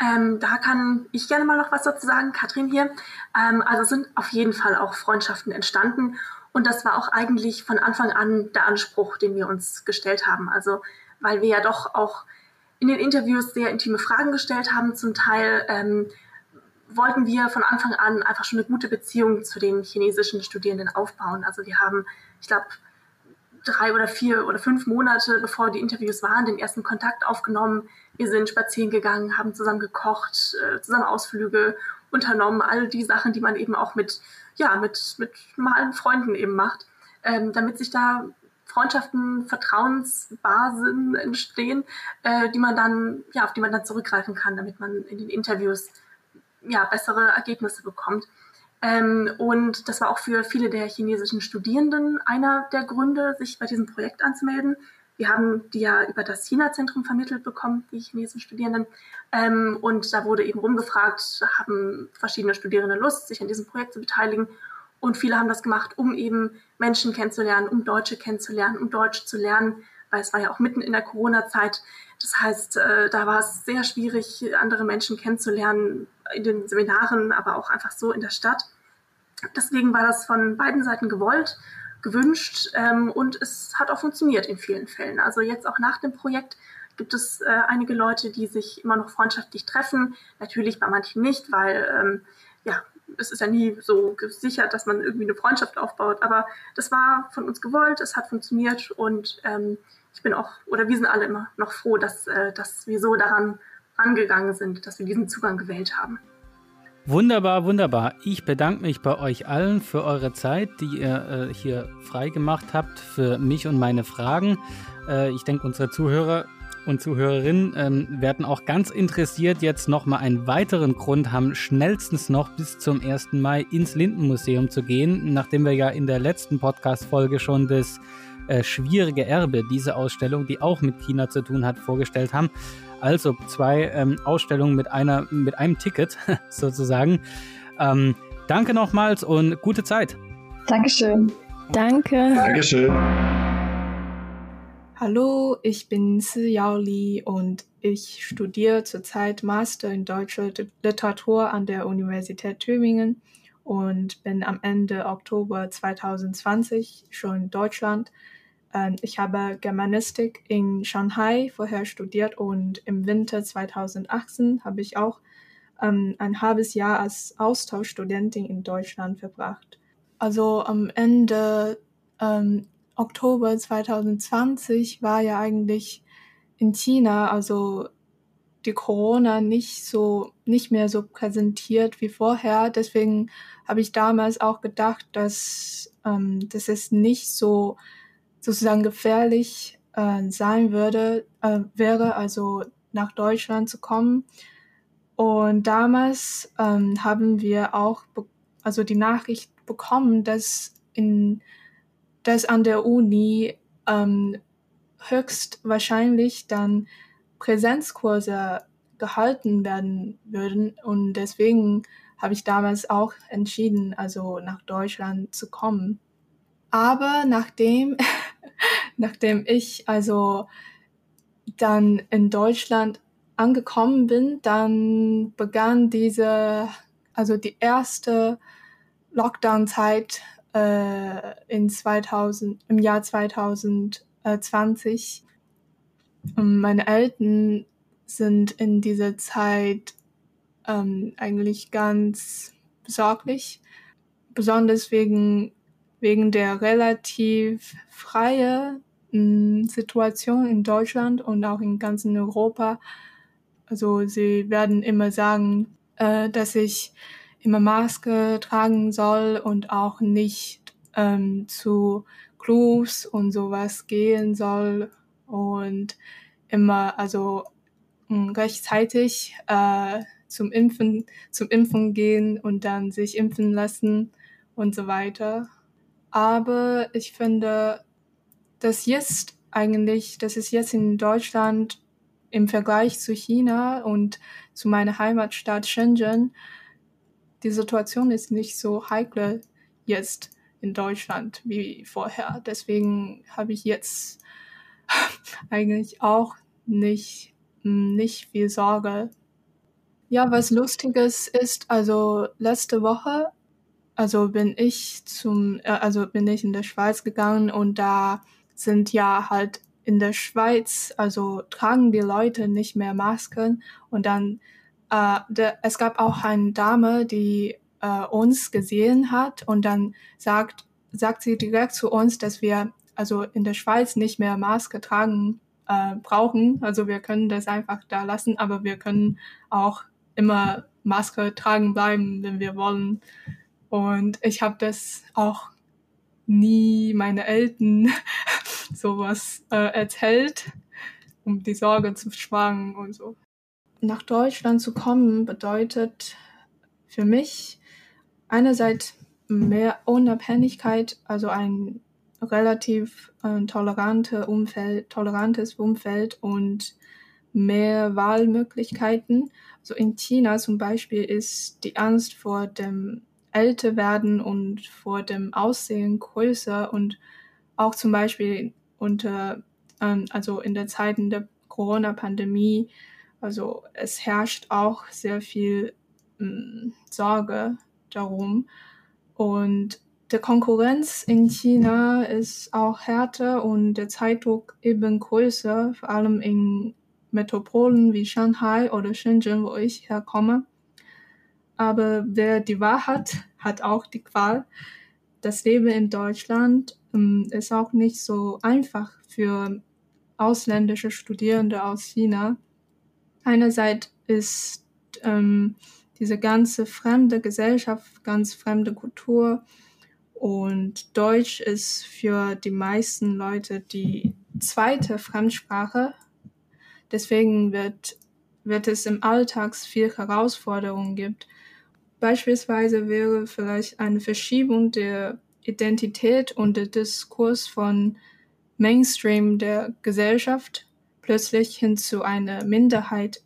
Ähm, da kann ich gerne mal noch was dazu sagen, Katrin hier. Ähm, also sind auf jeden Fall auch Freundschaften entstanden und das war auch eigentlich von Anfang an der Anspruch, den wir uns gestellt haben. Also weil wir ja doch auch in den Interviews sehr intime Fragen gestellt haben, zum Teil ähm, wollten wir von Anfang an einfach schon eine gute Beziehung zu den chinesischen Studierenden aufbauen. Also wir haben, ich glaube, drei oder vier oder fünf Monate, bevor die Interviews waren, den ersten Kontakt aufgenommen. Wir sind spazieren gegangen, haben zusammen gekocht, äh, zusammen Ausflüge unternommen, all die Sachen, die man eben auch mit, ja, mit, mit normalen Freunden eben macht, ähm, damit sich da Freundschaften, Vertrauensbasen entstehen, äh, die man dann, ja, auf die man dann zurückgreifen kann, damit man in den Interviews ja, bessere Ergebnisse bekommt. Ähm, und das war auch für viele der chinesischen Studierenden einer der Gründe, sich bei diesem Projekt anzumelden. Wir haben die ja über das China-Zentrum vermittelt bekommen, die chinesischen Studierenden. Ähm, und da wurde eben rumgefragt, haben verschiedene Studierende Lust, sich an diesem Projekt zu beteiligen. Und viele haben das gemacht, um eben Menschen kennenzulernen, um Deutsche kennenzulernen, um Deutsch zu lernen, weil es war ja auch mitten in der Corona-Zeit. Das heißt, äh, da war es sehr schwierig, andere Menschen kennenzulernen in den Seminaren, aber auch einfach so in der Stadt. Deswegen war das von beiden Seiten gewollt, gewünscht ähm, und es hat auch funktioniert in vielen Fällen. Also jetzt auch nach dem Projekt gibt es äh, einige Leute, die sich immer noch freundschaftlich treffen. Natürlich bei manchen nicht, weil ähm, ja, es ist ja nie so gesichert, dass man irgendwie eine Freundschaft aufbaut. Aber das war von uns gewollt, es hat funktioniert und ähm, ich bin auch, oder wir sind alle immer noch froh, dass, äh, dass wir so daran angegangen sind, dass wir diesen Zugang gewählt haben. Wunderbar, wunderbar. Ich bedanke mich bei euch allen für eure Zeit, die ihr äh, hier freigemacht habt für mich und meine Fragen. Äh, ich denke, unsere Zuhörer und Zuhörerinnen ähm, werden auch ganz interessiert jetzt nochmal einen weiteren Grund haben, schnellstens noch bis zum 1. Mai ins Lindenmuseum zu gehen, nachdem wir ja in der letzten Podcast-Folge schon das äh, schwierige Erbe dieser Ausstellung, die auch mit China zu tun hat, vorgestellt haben. Also zwei ähm, Ausstellungen mit einer mit einem Ticket sozusagen. Ähm, danke nochmals und gute Zeit. Dankeschön. Danke. Dankeschön. Hallo, ich bin Si Yao Li und ich studiere zurzeit Master in deutscher Literatur an der Universität Tübingen und bin am Ende Oktober 2020 schon in Deutschland. Ähm, ich habe Germanistik in Shanghai vorher studiert und im Winter 2018 habe ich auch ähm, ein halbes Jahr als Austauschstudentin in Deutschland verbracht. Also am Ende ähm, Oktober 2020 war ja eigentlich in China, also die Corona nicht so, nicht mehr so präsentiert wie vorher. Deswegen habe ich damals auch gedacht, dass, ähm, dass es nicht so sozusagen gefährlich äh, sein würde, äh, wäre, also nach Deutschland zu kommen. Und damals ähm, haben wir auch also die Nachricht bekommen, dass in dass an der Uni ähm, höchstwahrscheinlich dann Präsenzkurse gehalten werden würden. Und deswegen habe ich damals auch entschieden, also nach Deutschland zu kommen. Aber nachdem, nachdem ich also dann in Deutschland angekommen bin, dann begann diese, also die erste Lockdown-Zeit äh, in 2000, im Jahr 2020. Und meine Eltern sind in dieser Zeit ähm, eigentlich ganz besorglich, besonders wegen, wegen der relativ freie äh, Situation in Deutschland und auch in ganzen Europa. Also sie werden immer sagen, äh, dass ich immer Maske tragen soll und auch nicht ähm, zu Clubs und sowas gehen soll und immer also mm, rechtzeitig äh, zum Impfen zum Impfen gehen und dann sich impfen lassen und so weiter. Aber ich finde, dass jetzt eigentlich, dass es jetzt in Deutschland im Vergleich zu China und zu meiner Heimatstadt Shenzhen die Situation ist nicht so heikel jetzt in Deutschland wie vorher. Deswegen habe ich jetzt eigentlich auch nicht, nicht viel Sorge. Ja, was Lustiges ist, also letzte Woche, also bin ich zum, äh, also bin ich in der Schweiz gegangen und da sind ja halt in der Schweiz, also tragen die Leute nicht mehr Masken und dann äh, der, es gab auch eine Dame, die äh, uns gesehen hat und dann sagt, sagt sie direkt zu uns, dass wir also in der Schweiz nicht mehr Maske tragen äh, brauchen. Also wir können das einfach da lassen, aber wir können auch immer Maske tragen bleiben, wenn wir wollen. Und ich habe das auch nie meine Eltern sowas äh, erzählt, um die Sorge zu sparen und so. Nach Deutschland zu kommen bedeutet für mich einerseits mehr Unabhängigkeit, also ein relativ äh, tolerante Umfeld, tolerantes Umfeld und mehr Wahlmöglichkeiten. So in China zum Beispiel ist die Angst vor dem Älterwerden und vor dem Aussehen größer und auch zum Beispiel unter, ähm, also in der Zeit der Corona-Pandemie, also es herrscht auch sehr viel ähm, Sorge darum. Und der Konkurrenz in China ist auch härter und der Zeitdruck eben größer, vor allem in Metropolen wie Shanghai oder Shenzhen, wo ich herkomme. Aber wer die Wahrheit hat auch die Qual. Das Leben in Deutschland ähm, ist auch nicht so einfach für ausländische Studierende aus China. Einerseits ist ähm, diese ganze fremde Gesellschaft, ganz fremde Kultur und Deutsch ist für die meisten Leute die zweite Fremdsprache. Deswegen wird, wird es im Alltag viel Herausforderungen gibt. Beispielsweise wäre vielleicht eine Verschiebung der Identität und der Diskurs von Mainstream der Gesellschaft plötzlich hin zu einer Minderheit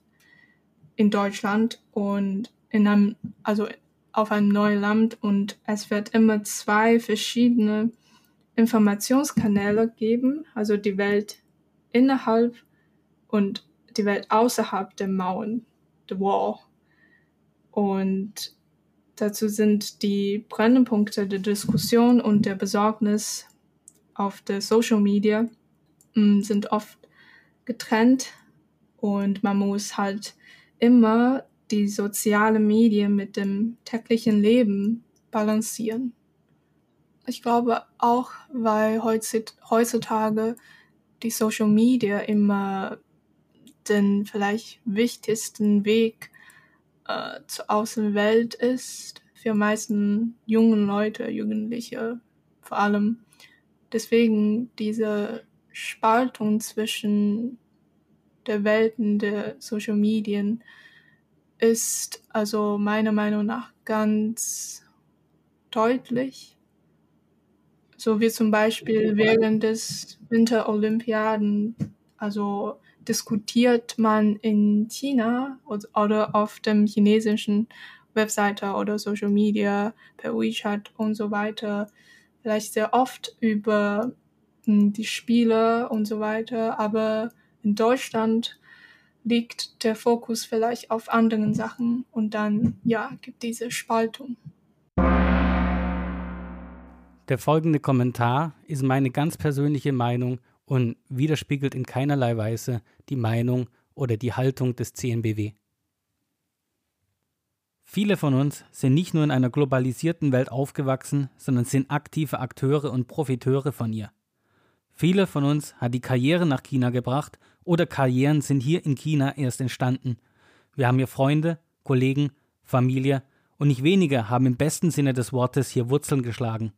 in Deutschland und in einem, also auf einem neuen Land und es wird immer zwei verschiedene Informationskanäle geben, also die Welt innerhalb und die Welt außerhalb der Mauern, the Wall. Und dazu sind die Brennpunkte der Diskussion und der Besorgnis auf der Social Media mm, sind oft getrennt und man muss halt immer die sozialen Medien mit dem täglichen Leben balancieren. Ich glaube auch, weil heutzutage die Social Media immer den vielleicht wichtigsten Weg äh, zur Außenwelt ist für meisten jungen Leute, Jugendliche vor allem. Deswegen diese Spaltung zwischen der Welten der Social Medien ist also meiner Meinung nach ganz deutlich. So wie zum Beispiel während des Winterolympiaden, also diskutiert man in China oder auf dem chinesischen Webseite oder Social Media, per WeChat und so weiter, vielleicht sehr oft über hm, die Spiele und so weiter, aber in Deutschland liegt der Fokus vielleicht auf anderen Sachen und dann, ja, gibt diese Spaltung. Der folgende Kommentar ist meine ganz persönliche Meinung und widerspiegelt in keinerlei Weise die Meinung oder die Haltung des CNBW. Viele von uns sind nicht nur in einer globalisierten Welt aufgewachsen, sondern sind aktive Akteure und Profiteure von ihr. Viele von uns hat die Karriere nach China gebracht oder Karrieren sind hier in China erst entstanden. Wir haben hier Freunde, Kollegen, Familie und nicht wenige haben im besten Sinne des Wortes hier Wurzeln geschlagen.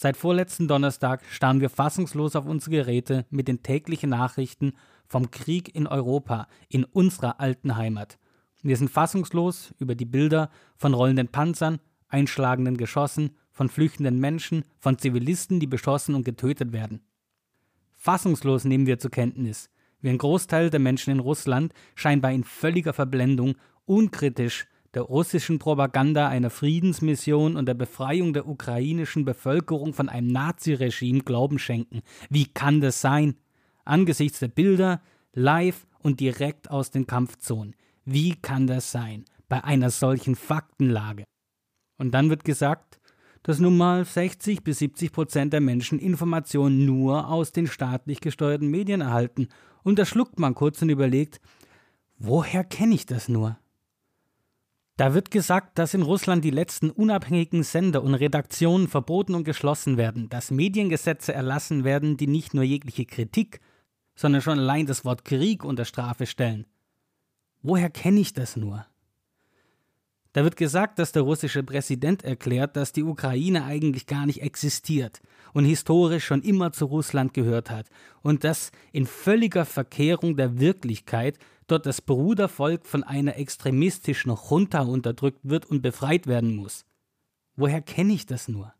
Seit vorletzten Donnerstag starren wir fassungslos auf unsere Geräte mit den täglichen Nachrichten vom Krieg in Europa, in unserer alten Heimat. Wir sind fassungslos über die Bilder von rollenden Panzern, einschlagenden Geschossen, von flüchtenden Menschen, von Zivilisten, die beschossen und getötet werden. Fassungslos nehmen wir zur Kenntnis, wie ein Großteil der Menschen in Russland scheinbar in völliger Verblendung unkritisch der russischen Propaganda einer Friedensmission und der Befreiung der ukrainischen Bevölkerung von einem Naziregime Glauben schenken. Wie kann das sein? Angesichts der Bilder, live und direkt aus den Kampfzonen. Wie kann das sein bei einer solchen Faktenlage? Und dann wird gesagt, dass nun mal 60 bis 70 Prozent der Menschen Informationen nur aus den staatlich gesteuerten Medien erhalten. Und da schluckt man kurz und überlegt, woher kenne ich das nur? Da wird gesagt, dass in Russland die letzten unabhängigen Sender und Redaktionen verboten und geschlossen werden, dass Mediengesetze erlassen werden, die nicht nur jegliche Kritik, sondern schon allein das Wort Krieg unter Strafe stellen. Woher kenne ich das nur? Da wird gesagt, dass der russische Präsident erklärt, dass die Ukraine eigentlich gar nicht existiert und historisch schon immer zu Russland gehört hat und dass in völliger Verkehrung der Wirklichkeit dort das Brudervolk von einer extremistischen Junta unterdrückt wird und befreit werden muss. Woher kenne ich das nur?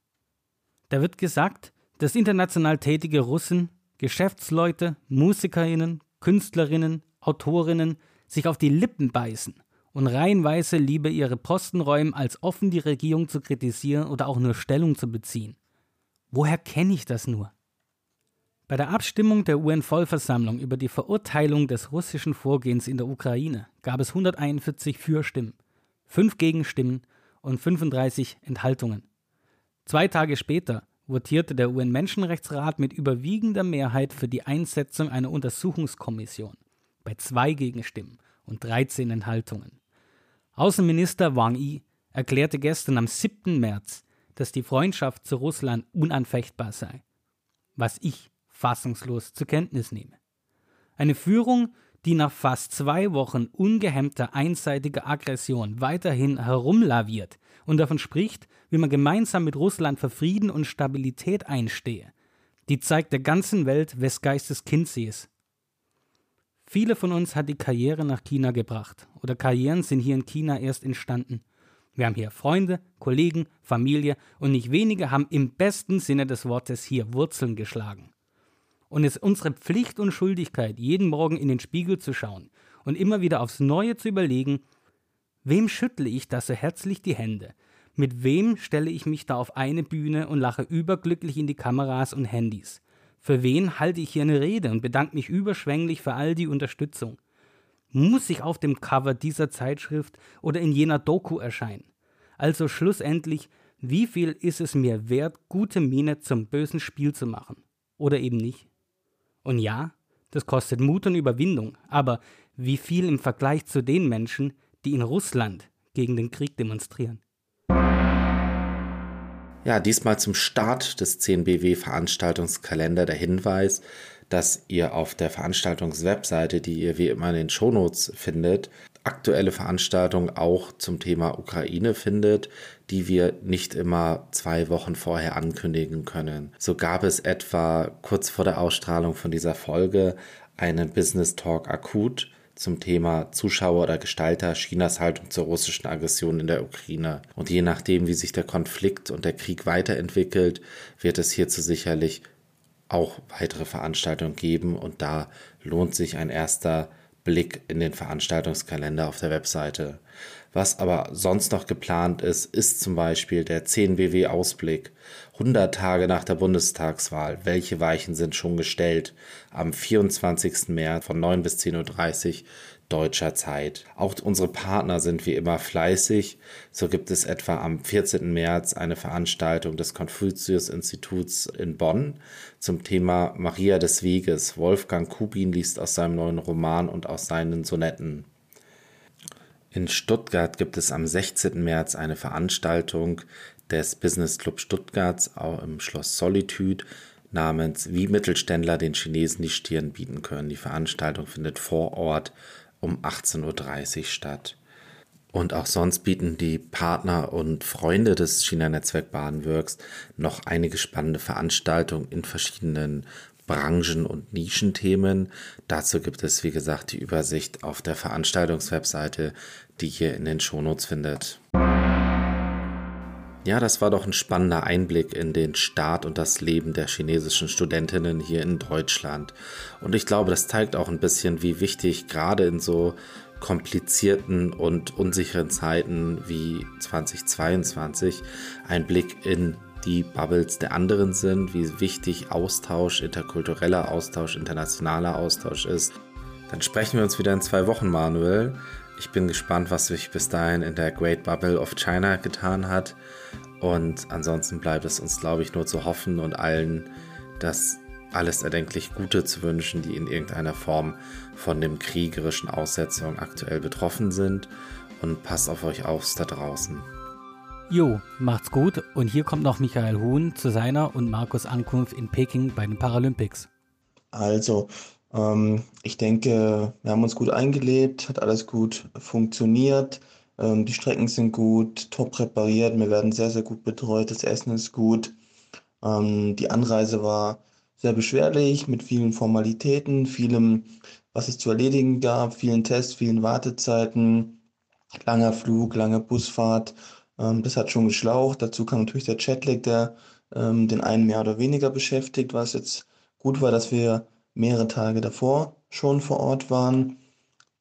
Da wird gesagt, dass international tätige Russen, Geschäftsleute, Musikerinnen, Künstlerinnen, Autorinnen sich auf die Lippen beißen und reihenweise lieber ihre Posten räumen, als offen die Regierung zu kritisieren oder auch nur Stellung zu beziehen. Woher kenne ich das nur? Bei der Abstimmung der UN-Vollversammlung über die Verurteilung des russischen Vorgehens in der Ukraine gab es 141 Fürstimmen, 5 Gegenstimmen und 35 Enthaltungen. Zwei Tage später votierte der UN-Menschenrechtsrat mit überwiegender Mehrheit für die Einsetzung einer Untersuchungskommission bei zwei Gegenstimmen und 13 Enthaltungen. Außenminister Wang Yi erklärte gestern am 7. März, dass die Freundschaft zu Russland unanfechtbar sei, was ich fassungslos zur Kenntnis nehme. Eine Führung, die nach fast zwei Wochen ungehemmter einseitiger Aggression weiterhin herumlaviert und davon spricht, wie man gemeinsam mit Russland für Frieden und Stabilität einstehe, die zeigt der ganzen Welt, wes Geistes Kind sie ist. Viele von uns hat die Karriere nach China gebracht oder Karrieren sind hier in China erst entstanden. Wir haben hier Freunde, Kollegen, Familie und nicht wenige haben im besten Sinne des Wortes hier Wurzeln geschlagen. Und es ist unsere Pflicht und Schuldigkeit, jeden Morgen in den Spiegel zu schauen und immer wieder aufs Neue zu überlegen, wem schüttle ich da so herzlich die Hände? Mit wem stelle ich mich da auf eine Bühne und lache überglücklich in die Kameras und Handys? Für wen halte ich hier eine Rede und bedanke mich überschwänglich für all die Unterstützung? Muss ich auf dem Cover dieser Zeitschrift oder in jener Doku erscheinen? Also schlussendlich, wie viel ist es mir wert, gute Miene zum bösen Spiel zu machen? Oder eben nicht? Und ja, das kostet Mut und Überwindung, aber wie viel im Vergleich zu den Menschen, die in Russland gegen den Krieg demonstrieren? Ja, diesmal zum Start des 10BW Veranstaltungskalender der Hinweis, dass ihr auf der Veranstaltungswebseite, die ihr wie immer in den Shownotes findet, aktuelle Veranstaltungen auch zum Thema Ukraine findet, die wir nicht immer zwei Wochen vorher ankündigen können. So gab es etwa kurz vor der Ausstrahlung von dieser Folge einen Business Talk akut zum Thema Zuschauer oder Gestalter Chinas Haltung zur russischen Aggression in der Ukraine. Und je nachdem, wie sich der Konflikt und der Krieg weiterentwickelt, wird es hierzu sicherlich auch weitere Veranstaltungen geben und da lohnt sich ein erster Blick in den Veranstaltungskalender auf der Webseite. Was aber sonst noch geplant ist, ist zum Beispiel der 10BW Ausblick. 100 Tage nach der Bundestagswahl. Welche Weichen sind schon gestellt? Am 24. März von 9 bis 10.30 Uhr deutscher Zeit. Auch unsere Partner sind wie immer fleißig. So gibt es etwa am 14. März eine Veranstaltung des Konfuzius-Instituts in Bonn zum Thema Maria des Weges. Wolfgang Kubin liest aus seinem neuen Roman und aus seinen Sonetten. In Stuttgart gibt es am 16. März eine Veranstaltung des Business Club Stuttgarts auch im Schloss Solitude namens Wie Mittelständler den Chinesen die Stirn bieten können. Die Veranstaltung findet vor Ort um 18.30 Uhr statt. Und auch sonst bieten die Partner und Freunde des China-Netzwerk Badenworks noch einige spannende Veranstaltungen in verschiedenen Branchen- und Nischenthemen. Dazu gibt es, wie gesagt, die Übersicht auf der Veranstaltungswebseite, die ihr in den Shownotes findet. Ja, das war doch ein spannender Einblick in den Start und das Leben der chinesischen Studentinnen hier in Deutschland. Und ich glaube, das zeigt auch ein bisschen, wie wichtig gerade in so komplizierten und unsicheren Zeiten wie 2022 ein Blick in die Bubbles der anderen sind, wie wichtig Austausch, interkultureller Austausch, internationaler Austausch ist. Dann sprechen wir uns wieder in zwei Wochen, Manuel. Ich bin gespannt, was sich bis dahin in der Great Bubble of China getan hat. Und ansonsten bleibt es uns, glaube ich, nur zu hoffen und allen das alles erdenklich Gute zu wünschen, die in irgendeiner Form von dem kriegerischen Aussetzung aktuell betroffen sind. und passt auf euch auf da draußen. Jo, macht's gut und hier kommt noch Michael Huhn zu seiner und Markus Ankunft in Peking bei den Paralympics. Also, ich denke, wir haben uns gut eingelebt, hat alles gut funktioniert. Ähm, die Strecken sind gut, top präpariert, wir werden sehr, sehr gut betreut, das Essen ist gut. Ähm, die Anreise war sehr beschwerlich mit vielen Formalitäten, vielem, was es zu erledigen gab, vielen Tests, vielen Wartezeiten, langer Flug, lange Busfahrt. Ähm, das hat schon geschlaucht. Dazu kam natürlich der Chatlag, der ähm, den einen mehr oder weniger beschäftigt, was jetzt gut war, dass wir mehrere Tage davor schon vor Ort waren.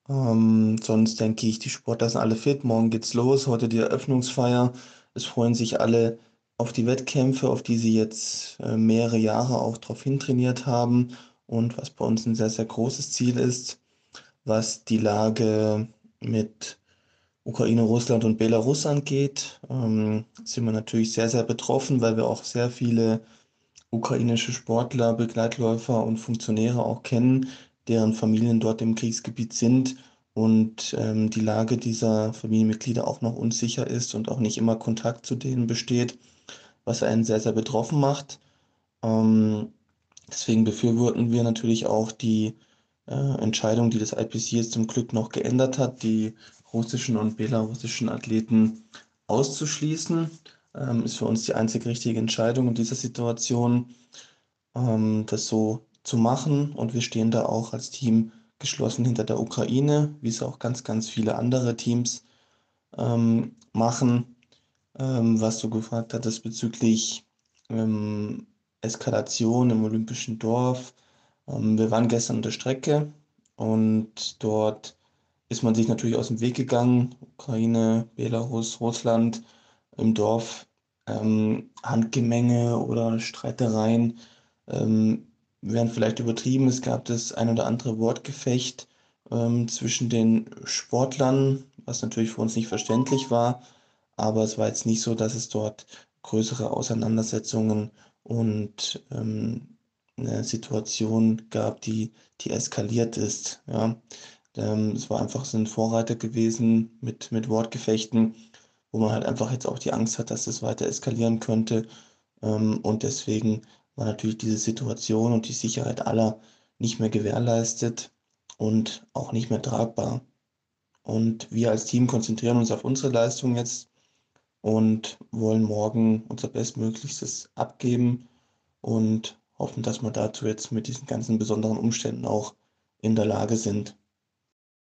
Ähm, sonst denke ich, die Sportler sind alle fit. Morgen geht's los. Heute die Eröffnungsfeier. Es freuen sich alle auf die Wettkämpfe, auf die sie jetzt äh, mehrere Jahre auch darauf hintrainiert haben und was bei uns ein sehr, sehr großes Ziel ist, was die Lage mit Ukraine, Russland und Belarus angeht, ähm, sind wir natürlich sehr, sehr betroffen, weil wir auch sehr viele ukrainische Sportler, Begleitläufer und Funktionäre auch kennen, deren Familien dort im Kriegsgebiet sind und ähm, die Lage dieser Familienmitglieder auch noch unsicher ist und auch nicht immer Kontakt zu denen besteht, was einen sehr, sehr betroffen macht. Ähm, deswegen befürworten wir natürlich auch die äh, Entscheidung, die das IPC jetzt zum Glück noch geändert hat, die russischen und belarussischen Athleten auszuschließen. Ähm, ist für uns die einzig richtige Entscheidung in dieser Situation, ähm, das so zu machen. Und wir stehen da auch als Team geschlossen hinter der Ukraine, wie es auch ganz, ganz viele andere Teams ähm, machen. Ähm, was du gefragt hattest bezüglich ähm, Eskalation im Olympischen Dorf. Ähm, wir waren gestern an der Strecke und dort ist man sich natürlich aus dem Weg gegangen. Ukraine, Belarus, Russland im Dorf. Ähm, Handgemenge oder Streitereien ähm, wären vielleicht übertrieben. Es gab das ein oder andere Wortgefecht ähm, zwischen den Sportlern, was natürlich für uns nicht verständlich war. Aber es war jetzt nicht so, dass es dort größere Auseinandersetzungen und ähm, eine Situation gab, die, die eskaliert ist. Ja. Ähm, es war einfach so ein Vorreiter gewesen mit, mit Wortgefechten, wo man halt einfach jetzt auch die Angst hat, dass es weiter eskalieren könnte. Ähm, und deswegen war natürlich diese Situation und die Sicherheit aller nicht mehr gewährleistet und auch nicht mehr tragbar. Und wir als Team konzentrieren uns auf unsere Leistung jetzt und wollen morgen unser Bestmöglichstes abgeben und hoffen, dass wir dazu jetzt mit diesen ganzen besonderen Umständen auch in der Lage sind.